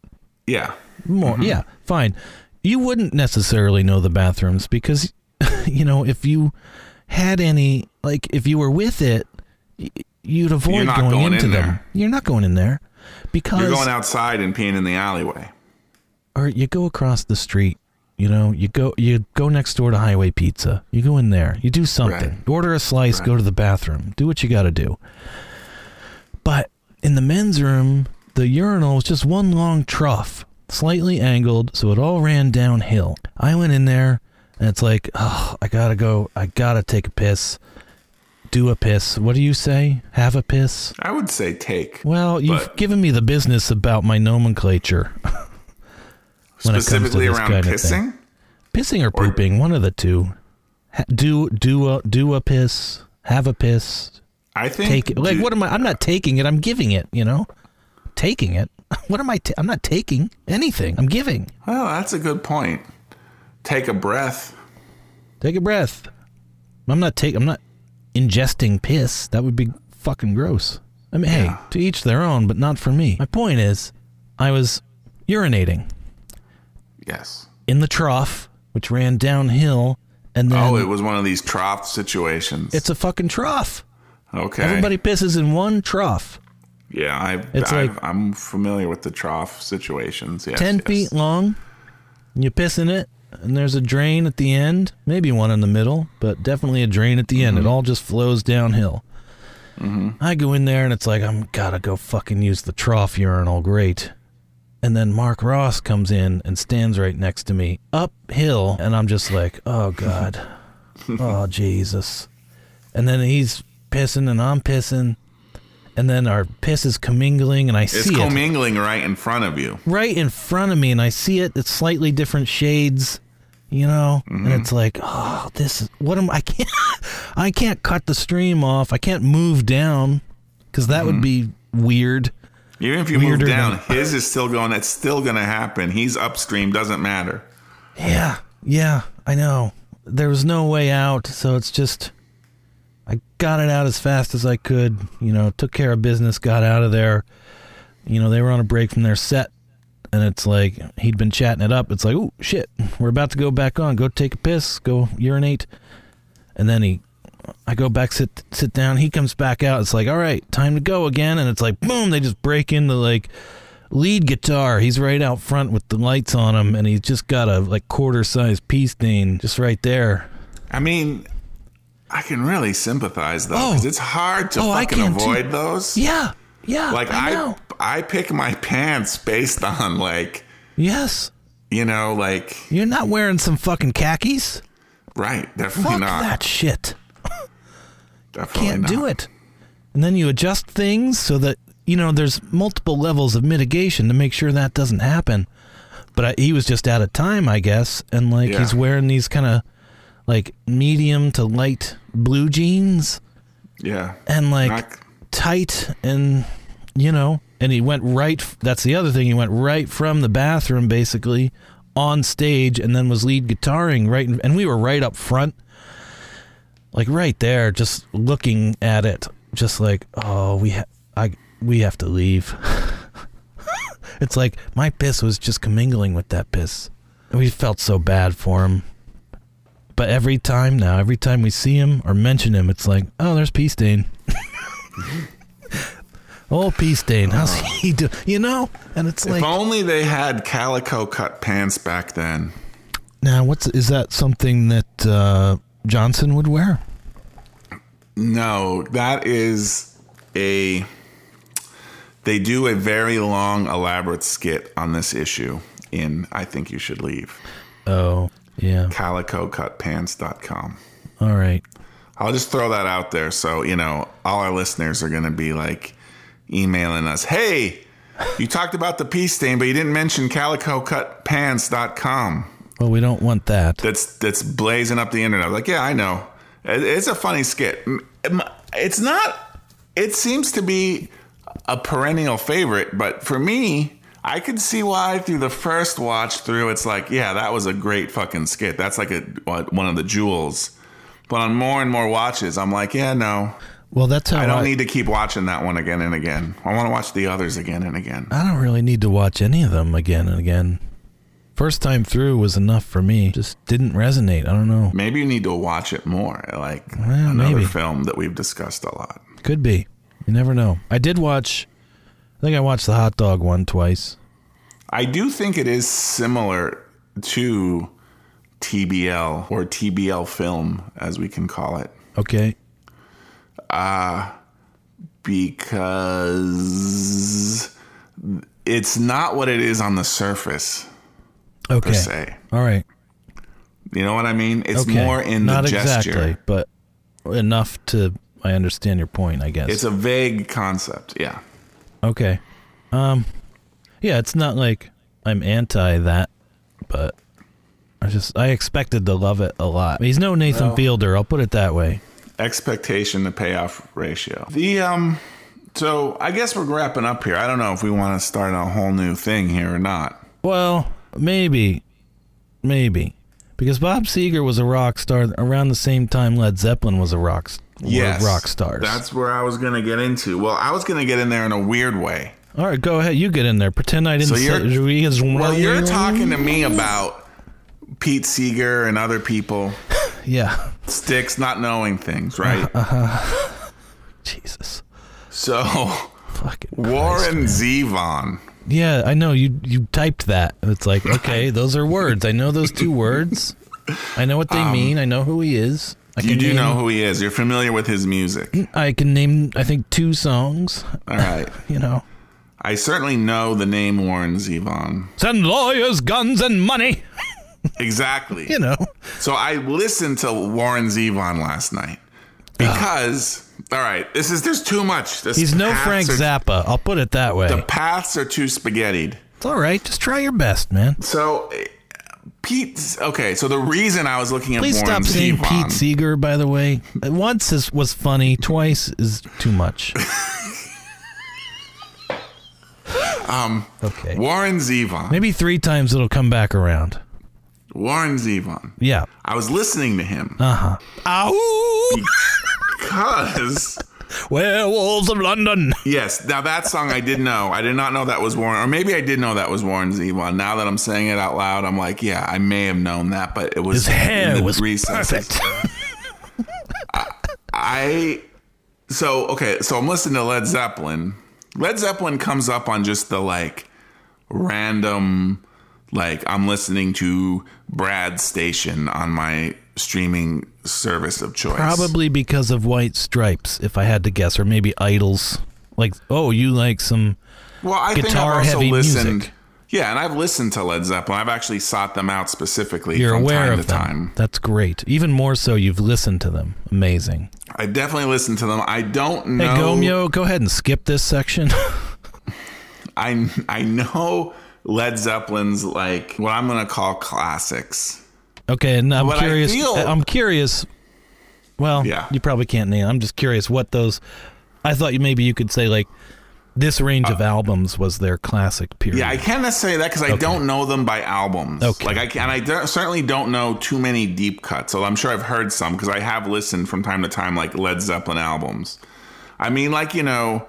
Yeah. more yeah fine you wouldn't necessarily know the bathrooms because <laughs> you know if you had any like if you were with it you'd avoid going, going into in them. there. you're not going in there because You're going outside and peeing in the alleyway. or you go across the street you know you go you go next door to highway pizza. You go in there. You do something. Right. Order a slice go to the bathroom. Do what you got to do. But in the men's room the urinal was just one long trough slightly angled so it all ran downhill. I went in there and it's like oh i gotta go i gotta take a piss do a piss what do you say have a piss I would say take. well you've But- given me the business about my nomenclature <laughs> when it comes to this around kind of pissing. Pissing or pooping, one of the two. Ha- do do a do a piss, have a piss, I think take it. Like do- what am I? I'm not taking it. I'm giving it. You know, taking it. <laughs> What am I? Ta- I'm not taking anything. I'm giving. Well, that's a good point. Take a breath. Take a breath. I'm not take. I'm not ingesting piss. That would be fucking gross. I mean, hey, to each their own, but not for me. My point is, I was urinating Yes. in the trough, which ran downhill, and then Oh, it was one of these trough situations. it's a fucking trough. okay. Everybody pisses in one trough. Yeah, I, It's I, like- I'm familiar with the trough situations. Yes, 10 yes. feet long. and You piss in it, and there's a drain at the end. Maybe one in the middle, but definitely a drain at the end. It mm-hmm. all just flows downhill. Mm-hmm. I go in there, and it's like, I'm gotta go fucking use the trough urinal. Great. And then Mark Ross comes in and stands right next to me uphill, and I'm just like, oh God. <laughs> oh, Jesus. And then he's pissing, and I'm pissing. And then our piss is commingling, and I It's see it It's commingling right in front of you. right in front of me and I see it. It's slightly different shades, you know, and mm-hmm. it's like, oh, this is what am I can't <laughs> I can't cut the stream off. I can't move down because that would mm-hmm. be weird. Even if you Weirder move down, than- his is still going. It's still going to happen. He's upstream. Doesn't matter. Yeah, yeah, I know. There was no way out, so it's just I got it out as fast as I could. You know, took care of business, got out of there. You know, they were on a break from their set, and it's like he'd been chatting it up. It's like, oh shit, we're about to go back on. Go take a piss. Go urinate. And then he, I go back sit sit down. He comes back out. It's like, all right, time to go again. And it's like, boom, they just break into like lead guitar. He's right out front with the lights on him, and he's just got a like quarter size pee stain just right there. I mean, I can really sympathize though, Oh. because it's hard to Oh, I fucking can too. avoid those. Yeah, yeah. Like I I. I, pick my pants based on like Yes. You know, like You're not wearing some fucking khakis. right, definitely Fuck not. that shit. definitely Can't not. do it. And then you adjust things so that you know there's multiple levels of mitigation to make sure that doesn't happen. But I, he was just out of time, I guess, and like Yeah. he's wearing these kind of like medium to light blue jeans Yeah. and like Not- tight and you know and he went right that's the other thing he went right from the bathroom basically on stage and then was lead guitaring right in, and we were right up front like right there just looking at it just like oh we ha- I we have to leave. <laughs> It's like my piss was just commingling with that piss. We felt so bad for him but every time now every time we see him or mention him it's like oh there's pee stain <laughs> Oh, stain. How's he do? You know, and it's if like If only they had calico cut pants back then. now. What's is that something that uh, Johnson would wear? No, that is a. They do a very long, elaborate skit on this issue in I Think You Should Leave. Oh, yeah. CalicoCutPants.com. All right. I'll just throw that out there so, you know, all our listeners are going to be like emailing us, hey, you talked about the pee stain, but you didn't mention CalicoCutPants.com. Well, we don't want that. that's that's blazing up the internet. Like, yeah, I know. It's a funny skit. It's not. It seems to be a perennial favorite, but for me, I could see why through the first watch through, it's like, yeah, that was a great fucking skit. That's like a one of the jewels. But on more and more watches, I'm like, yeah, no, Well, that's how I don't need to keep watching that one again and again. I want to watch the others again and again. I don't really need to watch any of them again and again. First time through was enough for me. Just didn't resonate. I don't know. Maybe you need to watch it more, like Well, another maybe. film that we've discussed a lot. Could be. You never know. I did watch. I think I watched the hot dog one twice. I do think it is similar to TBL or TBL film, as we can call it, Okay. Uh, because it's not what it is on the surface Okay. per se. All right. You know what I mean? It's Okay. more in the gesture. exactly, but enough to. I understand your point. I guess. It's a vague concept. Yeah. Okay. Um yeah, it's not like I'm anti that, but I just I expected to love it a lot. He's no Nathan Well- Fielder, I'll put it that way. Expectation to payoff ratio. The um so I guess we're wrapping up here. I don't know if we want to start a whole new thing here or not. Well, maybe maybe because Bob Seger was a rock star around the same time Led Zeppelin was a rock s- were Yes. rock stars. That's where I was going to get into. Well, I was going to get in there in a weird way. All right, go ahead. You get in there. Pretend I didn't So you're- say Well, you're talking to me about Pete Seeger and other people, <laughs> Yeah. Styx not knowing things, right? Uh huh. <laughs> Jesus. So Fucking Warren. Zevon. Yeah, I know you you typed that. It's like, <laughs> okay, those are words. I know those two words. I know what they mean. I know who he is. I You do name, know who he is. You're familiar with his music. I can name I think two songs, All right. <laughs> you know. I certainly know the name Warren Zevon. Send lawyers, guns and money. <laughs> Exactly. You know. So I listened to Warren Zevon last night because, all right, this is there's too much. This He's no Frank are- Zappa. I'll put it that way. The paths are too spaghettied. it's all right. Just try your best, man. So Pete's okay. So the reason I was looking at Please Warren stop saying Pete Seeger, by the way. Once is, was funny, twice is too much. <laughs> um. Okay. Warren Zevon, Maybe three times it'll come back around. Warren Zevon. Yeah. I was listening to him Uh huh. Ow! because Werewolves of London. yes, now that song I did know. I did not know that was Warren, or maybe I did know that was Warren Zevon. Now that I'm saying it out loud, I'm like, yeah, I may have known that, but it was His hair was recesses. perfect. <laughs> I so okay, so I'm listening to Led Zeppelin. Led Zeppelin comes up on just the like random like I'm listening to Brad's station on my streaming service of choice. Probably because of White Stripes, if I had to guess, or maybe Idles. Like, oh, you like some Well, I guitar also heavy listened music. Yeah, and I've listened to Led Zeppelin. I've actually sought them out specifically You're from aware time of to them. time. That's great. Even more so, you've listened to them. Amazing. I definitely listen to them. I don't know. Hey. Gomeo, go ahead and skip this section. <laughs> I I know Led Zeppelin's like what I'm gonna call classics. Okay, and I'm I curious. feel- I'm curious. Well, Yeah. you probably can't name. I'm just curious what those. I thought you maybe you could say like this range of albums was their classic period. Uh, Yeah, I can't necessarily that because I don't know them by albums. Okay. Like I can, and I don't- certainly don't know too many deep cuts. So I'm sure I've heard some because I have listened from time to time, like Led Zeppelin albums. I mean, like you know,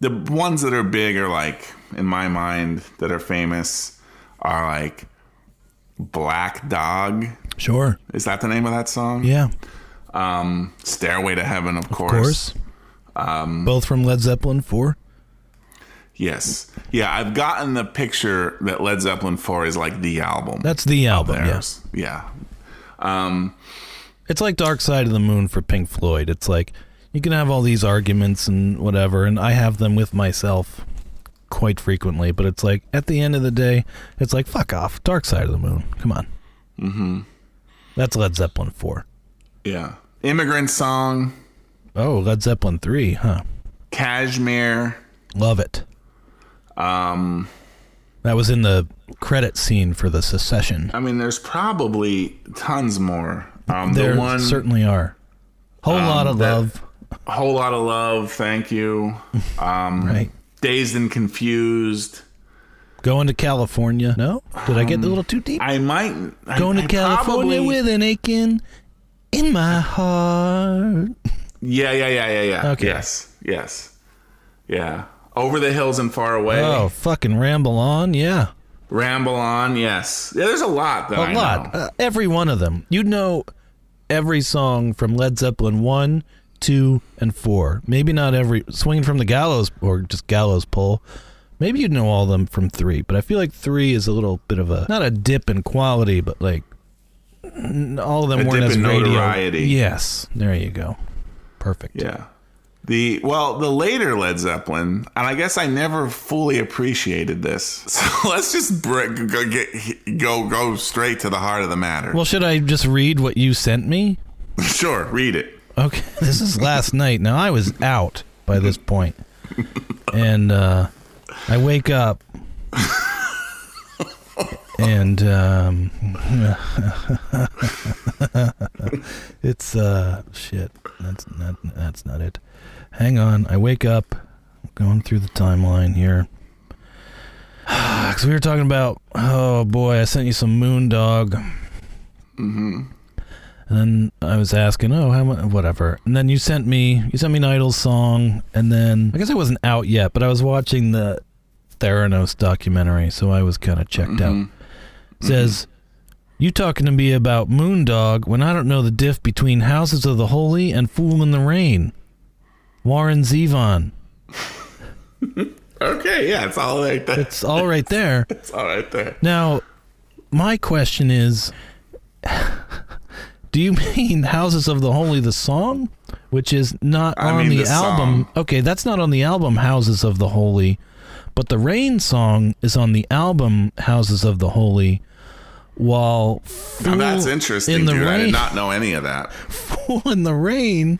the ones that are big are like in my mind that are famous are like Black Dog. sure. Is that the name of that song? Yeah, Um, Stairway to Heaven, of of course. course. Um, Both from Led Zeppelin four. Yes. Yeah, I've gotten the picture that Led Zeppelin 4 is like the album. That's the album. Yeah. Yeah. Um, It's like Dark Side of the Moon for Pink Floyd. It's like you can have all these arguments and whatever, and I have them with myself quite frequently. But it's like at the end of the day, it's like fuck off. Dark Side of the Moon. Come on. Mm-hmm. That's Led Zeppelin four. yeah. Immigrant Song, Oh, Led Zeppelin three, huh? Kashmir. Love it. Um, That was in the credit scene for the secession. I mean, there's probably tons more. Um, There the one, certainly are. Whole lot of love. Whole Lot of Love, thank you. <laughs> Um, Right. Dazed and Confused. Going to California. No? Did I get a little too deep? I might. I- Going to I California probably- with an aching in my heart. Yeah, yeah, yeah, yeah, yeah. Okay. Yes, yes. Yeah. Over the Hills and Far Away. Oh, fucking ramble on. Yeah. Ramble On, yes. Yeah, there's a lot that A I lot. know. Uh, every one of them. You'd know every song from Led Zeppelin 1, 2, and 4. Maybe not every. Swinging from the Gallows or just Gallows Pole. Maybe you'd know all of them from 3, but I feel like 3 is a little bit of a. Not a dip in quality, but like. All of them A weren't as radio. notoriety. Yes. There you go. Perfect. Yeah. The well, the later Led Zeppelin, and I guess I never fully appreciated this. <laughs> So let's just br- go get go go straight to the heart of the matter. Well, should I just read what you sent me? <laughs> sure, read it. Okay, <laughs> this is last night. Now I was out by this point, and uh, I wake up, and um, <laughs> it's uh, shit. That's not. That's not it. Hang on. I wake up, going through the timeline here. <sighs> Because we were talking about, oh boy, I sent you some Moondog. And then I was asking, oh, how much, whatever. And then you sent me, you sent me an Idles song, and then I guess I wasn't out yet, but I was watching the Theranos documentary, so I was kind of checked out. Mm-hmm. Says, mm-hmm. you talking to me about Moondog when I don't know the diff between Houses of the Holy and Fool in the Rain. Warren Zevon. <laughs> Okay, yeah, it's all right there. It's all right there. <laughs> It's all right there. Now, my question is Do you <laughs> mean Houses of the Holy, the song? Which is not I on mean the, the album. Okay, that's not on the album Houses of the Holy, but the Rain song is on the album Houses of the Holy. While Now that's interesting, in the dude. I did not know any of that. <laughs> Fool in the Rain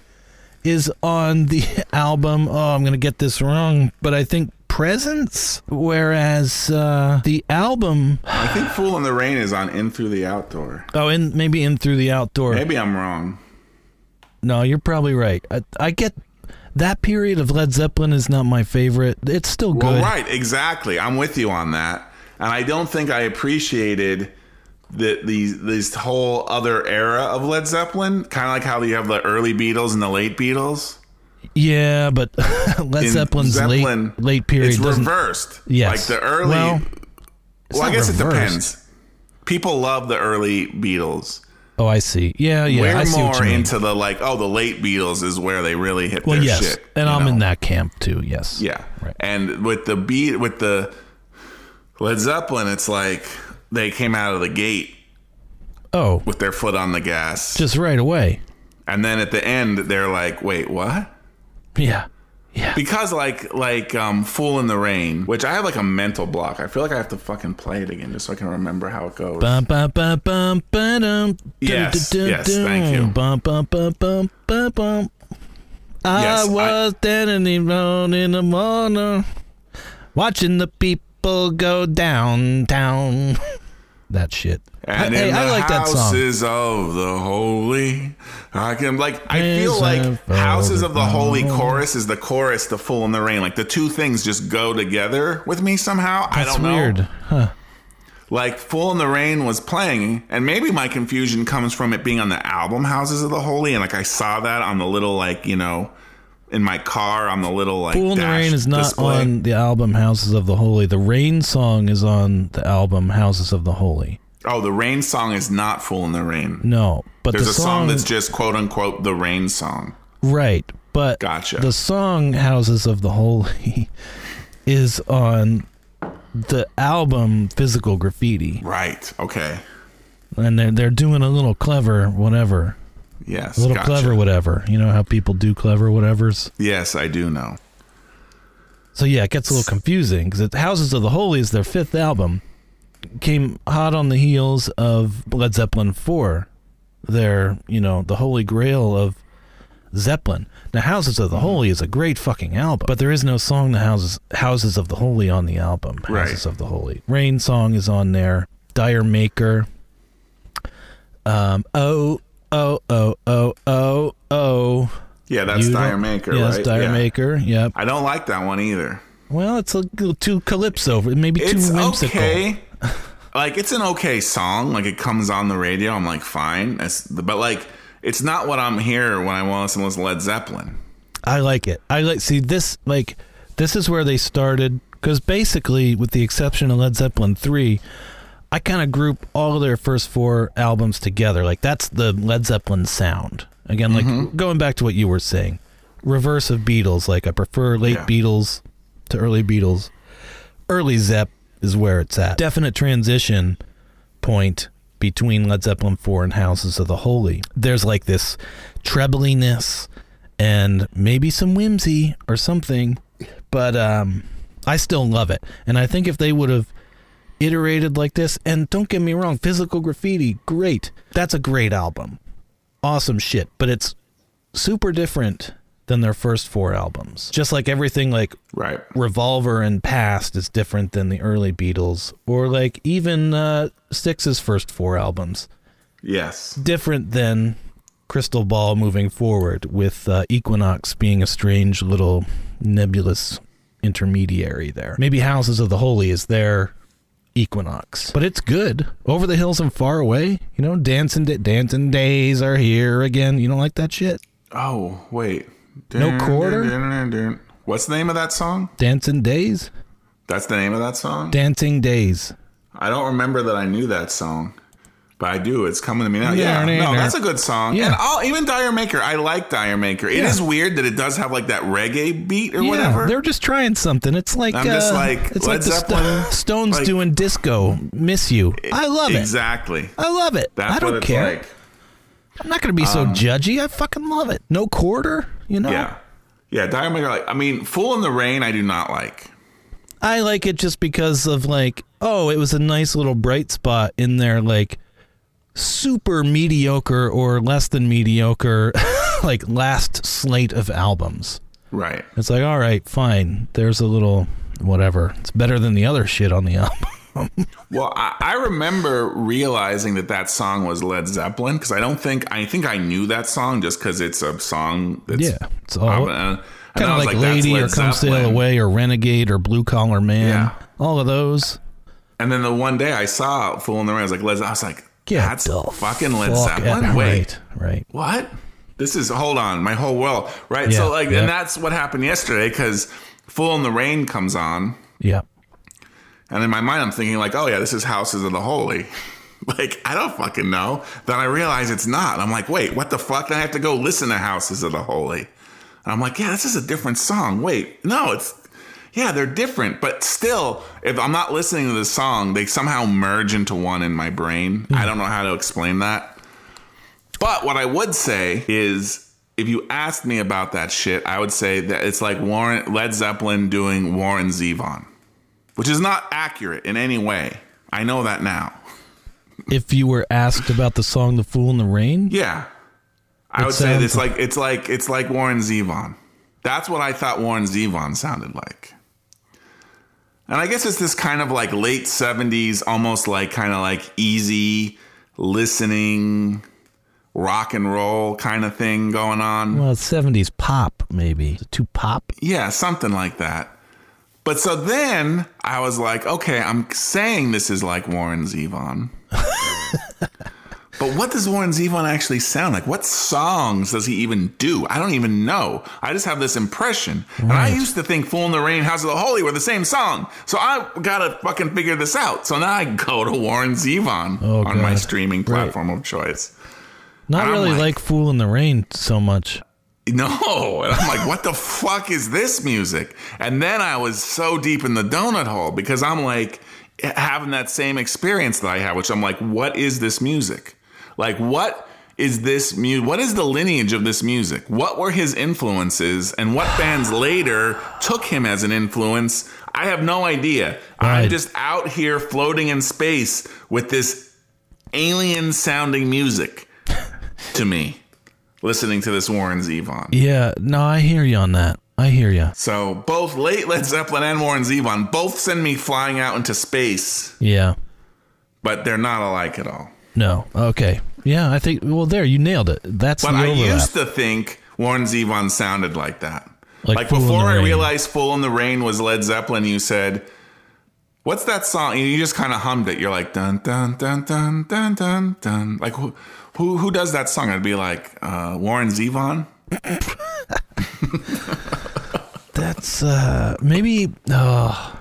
is on the <laughs> album. Oh, I'm going to get this wrong, but I think Presence. Whereas uh, the album, I think "Fool in the Rain" is on "In Through the Outdoor." oh, in maybe in through the outdoor. Maybe I'm wrong. No, you're probably right. I, I get that period of Led Zeppelin is not my favorite. It's still good. Well, right, exactly. I'm with you on that, and I don't think I appreciated the these this whole other era of Led Zeppelin. Kind of like how you have the early Beatles and the late Beatles. Yeah, but <laughs> Led In Zeppelin's Zeppelin, late late period It's reversed. Yes. like the early. Well, Well, I guess it depends. People love the early Beatles. Oh, I see. Yeah, yeah. We're I see what more you mean. into the like, oh, the late Beatles is where they really hit well, their yes, shit. and I'm know? in that camp too. Yes. Yeah. Right. And with the beat with the Led Zeppelin, it's like they came out of the gate Oh, with their foot on the gas. just right away. and then at the end they're like, "Wait, what?" Yeah. Yeah. Because like like um Fool in the Rain, which I have like a mental block. I feel like I have to fucking play it again just so I can remember how it goes. Bum, bum, bum, bum, ba-dum, Yes, yes, thank you. Bum, bum, bum, bum, bum, bum. I Yes, I- was standing alone in the morning, watching the people go downtown. <laughs> that shit. And hey, in I the like that song. houses of the holy, I can like. I feel like houses of the the holy chorus is the chorus to Fool in the Rain. Like the two things just go together with me somehow. I That's don't know. weird. Huh. like Fool in the Rain was playing, and maybe my confusion comes from it being on the album Houses of the Holy, and like I saw that on the little like you know, in my car on the little like. Fool in the Rain is not display. on the album Houses of the Holy. The Rain song is on the album Houses of the Holy. Oh, the Rain song is not Fool in the Rain. No, but There's the a song that's just quote unquote the Rain song. right. But Gotcha. the song Houses of the Holy <laughs> is on the album Physical Graffiti, Right. Okay. and they're they're doing a little clever whatever, Yes. a little gotcha. clever whatever. You know how people do clever whatevers. Yes, I do know. So yeah, it gets a little confusing because Houses of the Holy is their fifth album. Came hot on the heels of Led Zeppelin four, their you know the holy grail of Zeppelin. Now Houses of the Holy is a great fucking album, but there is no song the Houses Houses of the Holy on the album. Right. Houses of the Holy. Rain song is on there. D'yer Mak'er. Um oh oh oh oh oh oh. Yeah, that's You D'yer Mak'er, yeah, right? that's Dire Yeah. Maker. Yep. I don't like that one either. Well, it's a little too calypso, maybe too It's whimsical. okay. <laughs> like it's an okay song. Like it comes on the radio, I'm like fine. It's, but like it's not what I'm here when I want to listen to Led Zeppelin. I like it. I like see this like this is where they started because basically, with the exception of Led Zeppelin three, I kind of group all of their first four albums together. Like that's the Led Zeppelin sound. Again, like Mm-hmm. going back to what you were saying, reverse of Beatles. Like I prefer late Yeah. Beatles to early Beatles. Early Zepp is where it's at. Definite transition point between Led Zeppelin 4 and Houses of the Holy. There's like this trebliness and maybe some whimsy or something, but um, I still love it. And I think if they would have iterated like this, and don't get me wrong, Physical Graffiti, great. That's a great album. Awesome shit. But it's super different than their first four albums. Just like everything like Right. Revolver and Past is different than the early Beatles, or like even uh, Styx's first four albums, Yes. different than Crystal Ball moving forward, with uh, Equinox being a strange little nebulous intermediary there. Maybe Houses of the Holy is their Equinox, but it's good. Over the hills and far away, you know, dancing da- dancing days are here again. You don't like that shit? Oh wait. No quarter? What's the name of that song? Dancing days, That's the name of that song. dancing days. I don't remember that I knew that song, but I do. It's coming to me now. Yeah, Yeah, no, that's a good song. Yeah. And I'll, even D'yer Mak'er, I like D'yer Mak'er. It is Yeah. weird that it does have like that reggae beat or Yeah, whatever. they're just trying something. It's like I'm just uh, like, it's Led like the Zeppelin, Sto- Stones like- doing disco. Miss you. I love it. exactly. I love it. That's I don't care. like. Um, I'm not going to be so judgy. I fucking love it. No quarter, you know. Yeah, yeah. D'yer Mak'er, like I mean, Fool in the Rain, I do not like. I like it just because of like, oh, it was a nice little bright spot in there, like super mediocre or less than mediocre <laughs> like last slate of albums. Right. It's like, all right, fine. There's a little whatever. It's better than the other shit on the <laughs> album. Well, I, I remember realizing that that song was Led Zeppelin because I don't think I think I knew that song just because it's a song that's Yeah, it's all- and kind of was like, Lady or Come Sail Away or Renegade or Blue Collar Man. Yeah. All of those. And then the one day I saw Fool in the Rain, I was like, Led. I was like, Get that's fucking Led fuck Zeppelin. Wait, Right, right. what? This is hold on, my whole world, right? Yeah, so like, yeah. and that's what happened yesterday because Fool in the Rain comes on, Yeah. and in my mind I'm thinking like, oh yeah, this is Houses of the Holy. <laughs> Like I don't fucking know. Then I realize it's not. I'm like, wait, what the fuck? Then I have to go listen to Houses of the Holy. And I'm like, yeah, this is a different song. Wait, no, it's yeah, they're different, but still, if I'm not listening to the song, they somehow merge into one in my brain. I hmm. don't know how to explain that. But what I would say is if you asked me about that shit, I would say that it's like Warren Led Zeppelin doing Warren Zevon, which is not accurate in any way. I know that now. If you were asked about the song "The Fool in the Rain," Yeah. I It would say it's like it's like it's like Warren Zevon. That's what I thought Warren Zevon sounded like. And I guess it's this kind of like late 70s, almost like kind of like easy listening rock and roll kind of thing going on. well, seventies pop maybe. Is it too pop? Yeah, something like that. But so then I was like, okay, I'm saying this is like Warren Zevon. <laughs> but what does Warren Zevon actually sound like? What songs does he even do? I don't even know. I just have this impression. And I used to think Fool in the Rain, House of the Holy were the same song. So I gotta fucking figure this out. So now I go to Warren Zevon Oh, on my streaming platform of choice. Not really like- like "Fool in the Rain" so much. No. And I'm like, what the fuck is this music? And then I was so deep in the donut hole because I'm like having that same experience that I have, which I'm like, what is this music? Like, what is this music? What is the lineage of this music? What were his influences and what bands later took him as an influence? I have no idea. I'm just out here floating in space with this alien sounding music to me listening to this Warren Zevon. Yeah, no, I hear you on that. I hear you. So both late Led Zeppelin and Warren Zevon both send me flying out into space, Yeah. but they're not alike at all. No. Okay. Yeah, I think. Well, there you nailed it. That's But I used to think Warren Zevon sounded like that. Like Like, before I Rain. realized "Fool in the Rain" was Led Zeppelin, you said, "What's that song?" And you just kind of hummed it. You're like dun dun dun dun dun dun dun. Like who who who does that song? I'd be like uh, Warren Zevon. <laughs> That's uh maybe. Uh,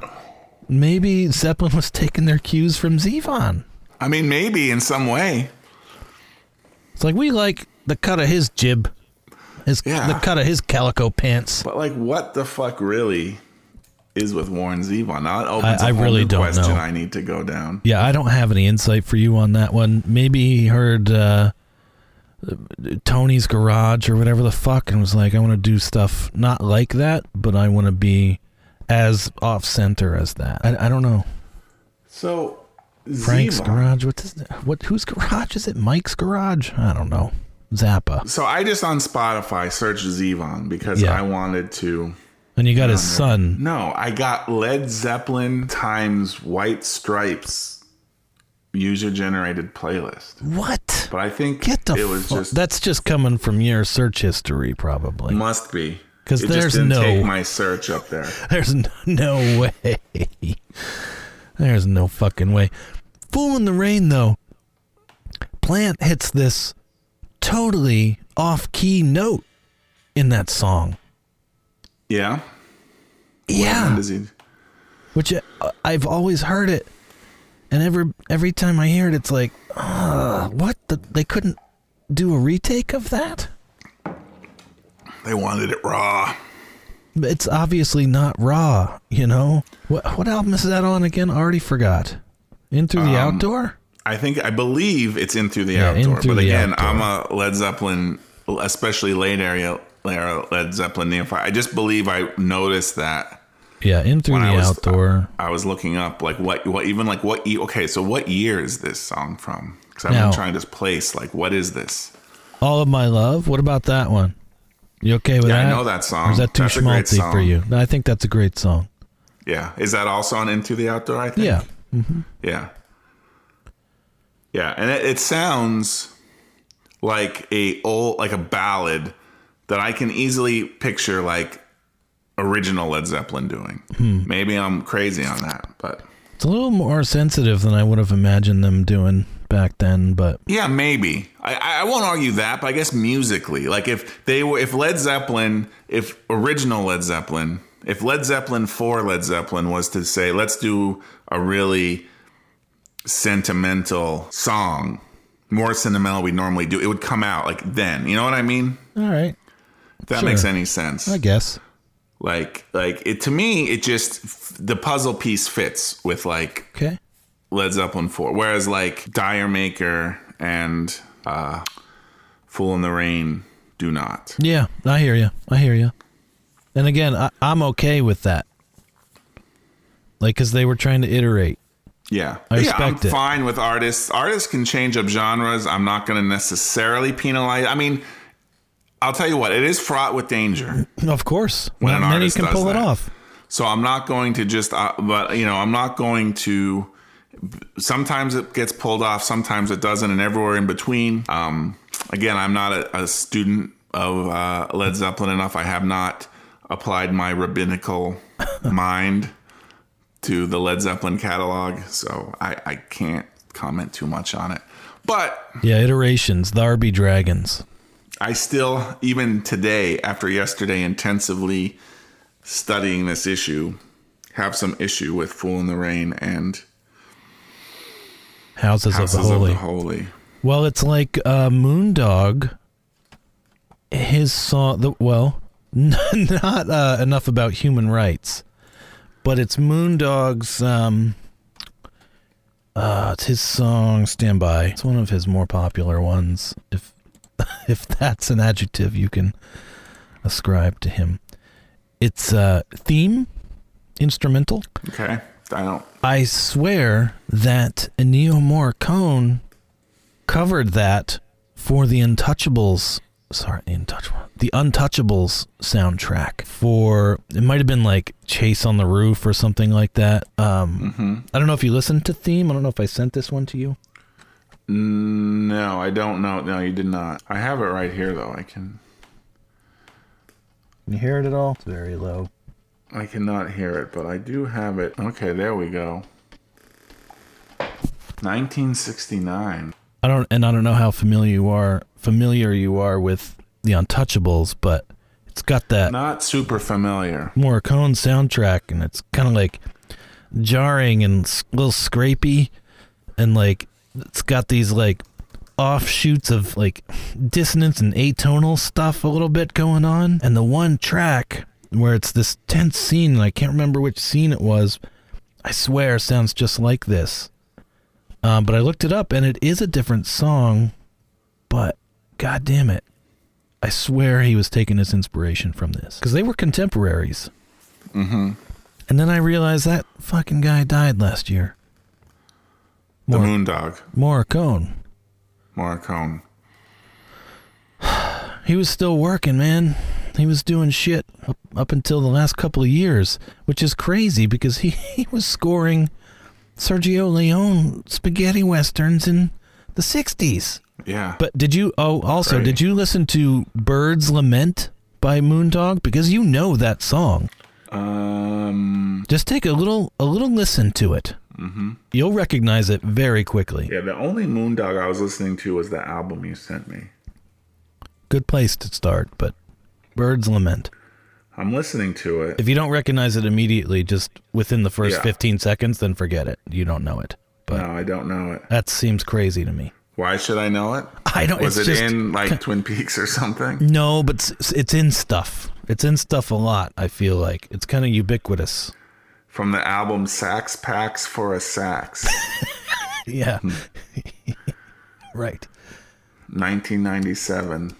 maybe Zeppelin was taking their cues from Zevon. I mean, maybe in some way. It's like we like the cut of his jib, his Yeah. the cut of his calico pants. But like, what the fuck really is with Warren Zevon? It opens I- I a whole really don't question know. I need to go down. Yeah, I don't have any insight for you on that one. Maybe he heard uh, Tony's Garage or whatever the fuck and was like, I want to do stuff not like that, but I want to be as off center as that. I, I don't know. So Frank's Zevon- Garage. What's his, what? Whose garage is it? Mike's Garage? I don't know. Zappa. So I just on Spotify searched Zevon because Yeah. I wanted to. And you got his son. No, I got Led Zeppelin times White Stripes user generated playlist. What? But I think Get the it was fu- just That's just coming from your search history, probably. must be because there's no- take my search up there. <laughs> There's no way. There's no fucking way. Fool in the Rain, though. Plant hits this totally off key note in that song. Yeah. Yeah. Which uh, I've always heard it. And every every time I hear it, it's like, uh, what? The, they couldn't do a retake of that? They wanted it raw. It's obviously not raw, you know? What, what album is that on again? I already forgot. In Through the Um, Outdoor? I think I believe it's in through the Yeah, outdoor. Through but the again, Outdoor. I'm a Led Zeppelin, especially late area Led Zeppelin neophyte. I just believe I noticed that Yeah, In Through the I was Outdoor. I was looking up like what what even like what okay so what year is this song from? Because I've Now- been trying to place like what is this? All of My Love. What about that one? You okay with Yeah, I know that song. Or is that too That's schmaltzy for you? I think that's a great song. Yeah, is that also on Into the Outdoor? I think. Yeah. Yeah. Yeah, and it, it sounds like a old like a ballad that I can easily picture like original Led Zeppelin doing. Hmm. Maybe I'm crazy on that, but It's a little more sensitive than I would have imagined them doing back then, but yeah, maybe. I, I won't argue that, but I guess musically, like if they were, if Led Zeppelin, if original Led Zeppelin, if Led Zeppelin for Led Zeppelin was to say, let's do a really sentimental song, more sentimental we normally do, it would come out like then. You know what I mean? all right. If that Sure. makes any sense. I guess. Like, like it to me, it just the puzzle piece fits with like Okay. Led Zeppelin 4. Whereas like D'yer Mak'er and uh, Fool in the Rain do not. Yeah, I hear you. I hear you. And again, I, I'm okay with that. Like, because they were trying to iterate. Yeah, I yeah, I'm respect it. fine with artists. Artists can change up genres. I'm not going to necessarily penalize. I mean, I'll tell you what, it is fraught with danger. <clears throat> Of course, When not an many artist can does pull it that. off. So I'm not going to just, uh, but you know, I'm not going to. Sometimes it gets pulled off, sometimes it doesn't, and everywhere in between. Um, again, I'm not a, a student of uh, Led Zeppelin enough. I have not applied my rabbinical <laughs> mind to the Led Zeppelin catalog, so I, I can't comment too much on it. But Yeah, iterations. The RB Dragons. I still, even today, after yesterday intensively studying this issue, have some issue with Fool in the Rain and Houses, Houses of the Holy. of the Holy. Well, it's like uh, Moondog. His song, the well, <laughs> not uh, enough about human rights, but it's Moondog's. Um, uh, it's his song "Stand By." It's one of his more popular ones. If <laughs> if that's an adjective you can ascribe to him, it's uh, theme instrumental. Okay. I don't. I swear that Ennio Morricone covered that for the Untouchables. Sorry, the Untouchables. The Untouchables soundtrack for it might have been like Chase on the Roof or something like that. Um, I don't know if you listened to Theme. I don't know if I sent this one to you. No, I don't know. No, you did not. I have it right here, though. I can. Can you hear it at all? It's very low. I cannot hear it, but I do have it. Okay, there we go. 1969. I don't, and I don't know how familiar you are familiar you are with the Untouchables, but it's got that Not super familiar. Morricone soundtrack, and it's kind of like jarring and a little scrapey, and like it's got these like offshoots of like dissonance and atonal stuff a little bit going on. And the one track where it's this tense scene, and I can't remember which scene it was. I swear, sounds just like this. Um, but I looked it up, and it is a different song. But god damn it, I swear he was taking his inspiration from this because they were contemporaries. Mm-hmm. And then I realized that fucking guy died last year. The Mor- Moondog. Morricone. Morricone. <sighs> He was still working, man. He was doing shit up, up until the last couple of years, which is crazy because he, <laughs> he was scoring Sergio Leone spaghetti westerns in the 60s. Yeah. But did you oh also Great. did you listen to Bird's Lament by Moondog because you know that song. um. Just take a little a little listen to it. Mm-hmm. You'll recognize it very quickly. Yeah, the only Moondog I was listening to was the album you sent me. Good place to start, but Bird's Lament. I'm listening to it. If you don't recognize it immediately, just within the first Yeah. 15 seconds, then forget it. You don't know it. But no, I don't know it. that seems crazy to me. Why should I know it? I don't. Know. Was it just, in like <laughs> Twin Peaks or something? No, but it's, it's in stuff. It's in stuff a lot. I feel like it's kind of ubiquitous. From the album Sax Pax for a Sax, <laughs> Yeah. Hmm. <laughs> right. 1997.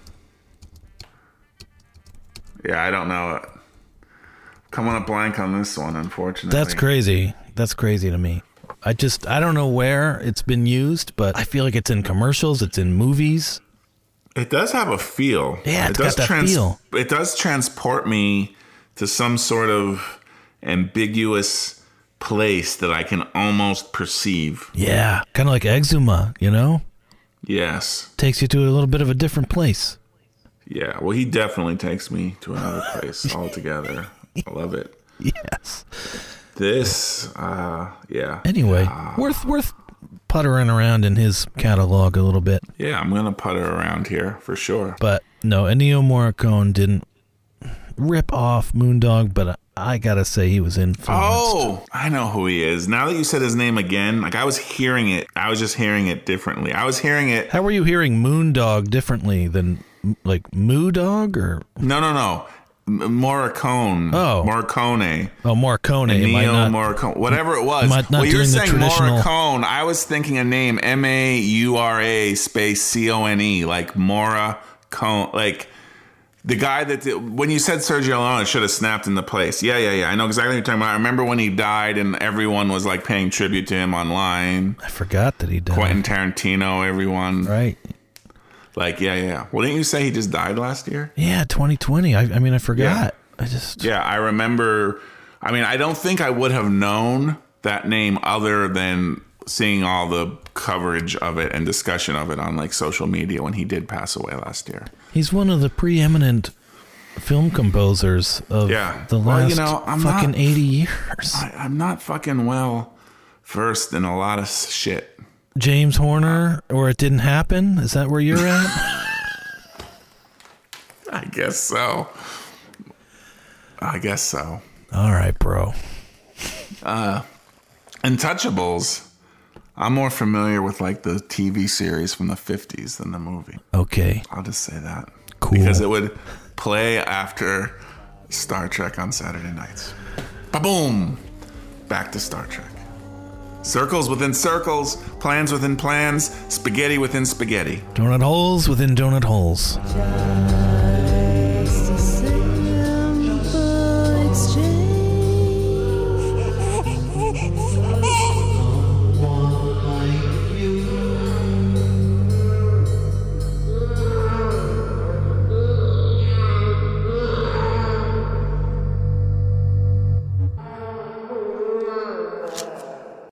Yeah, I don't know it. Coming up blank on this one, unfortunately. That's crazy. That's crazy to me. I just I don't know where it's been used, but I feel like it's in commercials, it's in movies. It does have a feel. Yeah, it does got that feel. It does transport me to some sort of ambiguous place that I can almost perceive. Yeah, kind of like Exuma, you know? Yes. Takes you to a little bit of a different place. Yeah. Well, he definitely takes me to another place altogether. I love it. <laughs> Yes. This, uh, yeah. Anyway, worth worth puttering around in his catalog a little bit. Yeah, I'm gonna putter around here for sure. But no, Ennio Morricone didn't rip off Moondog, but I gotta say he was influenced. Oh, I know who he is. Now that you said his name again, like I was hearing it, I was just hearing it differently. I was hearing it. How were you hearing Moondog differently than like Moo Dog or No, no, no. Morricone. Oh. Morricone. oh Morricone? Neo Morricone. Whatever it was. Not well, you're saying traditional- Morricone. I was thinking a name M A U R A space C O N E, like Morricone. Like The guy that did, when you said Sergio Leone, it should have snapped into place. Yeah, yeah, yeah. I know exactly what you're talking about. I remember when he died and everyone was like paying tribute to him online. I forgot that he died. Quentin Tarantino, everyone. Right. Like, yeah, yeah, yeah. Well, didn't you say he just died last year? Yeah, 2020. I, I mean, I forgot. I just. Yeah, I remember. I mean, I don't think I would have known that name other than seeing all the coverage of it and discussion of it on like social media when he did pass away last year. He's one of the preeminent film composers of Yeah. the Well, last you know, I'm fucking not- 80 years. I, I'm not fucking well versed in a lot of shit. James Horner, or it didn't happen? Is that where you're at? <laughs> I guess so. I guess so. All right, bro. Uh Untouchables. I'm more familiar with like the TV series from the 50s than the movie. Okay. I'll just say that. Cool. Because it would play after Star Trek on Saturday nights. Ba boom! Back to Star Trek. Circles within circles, plans within plans, spaghetti within spaghetti. Donut holes within donut holes.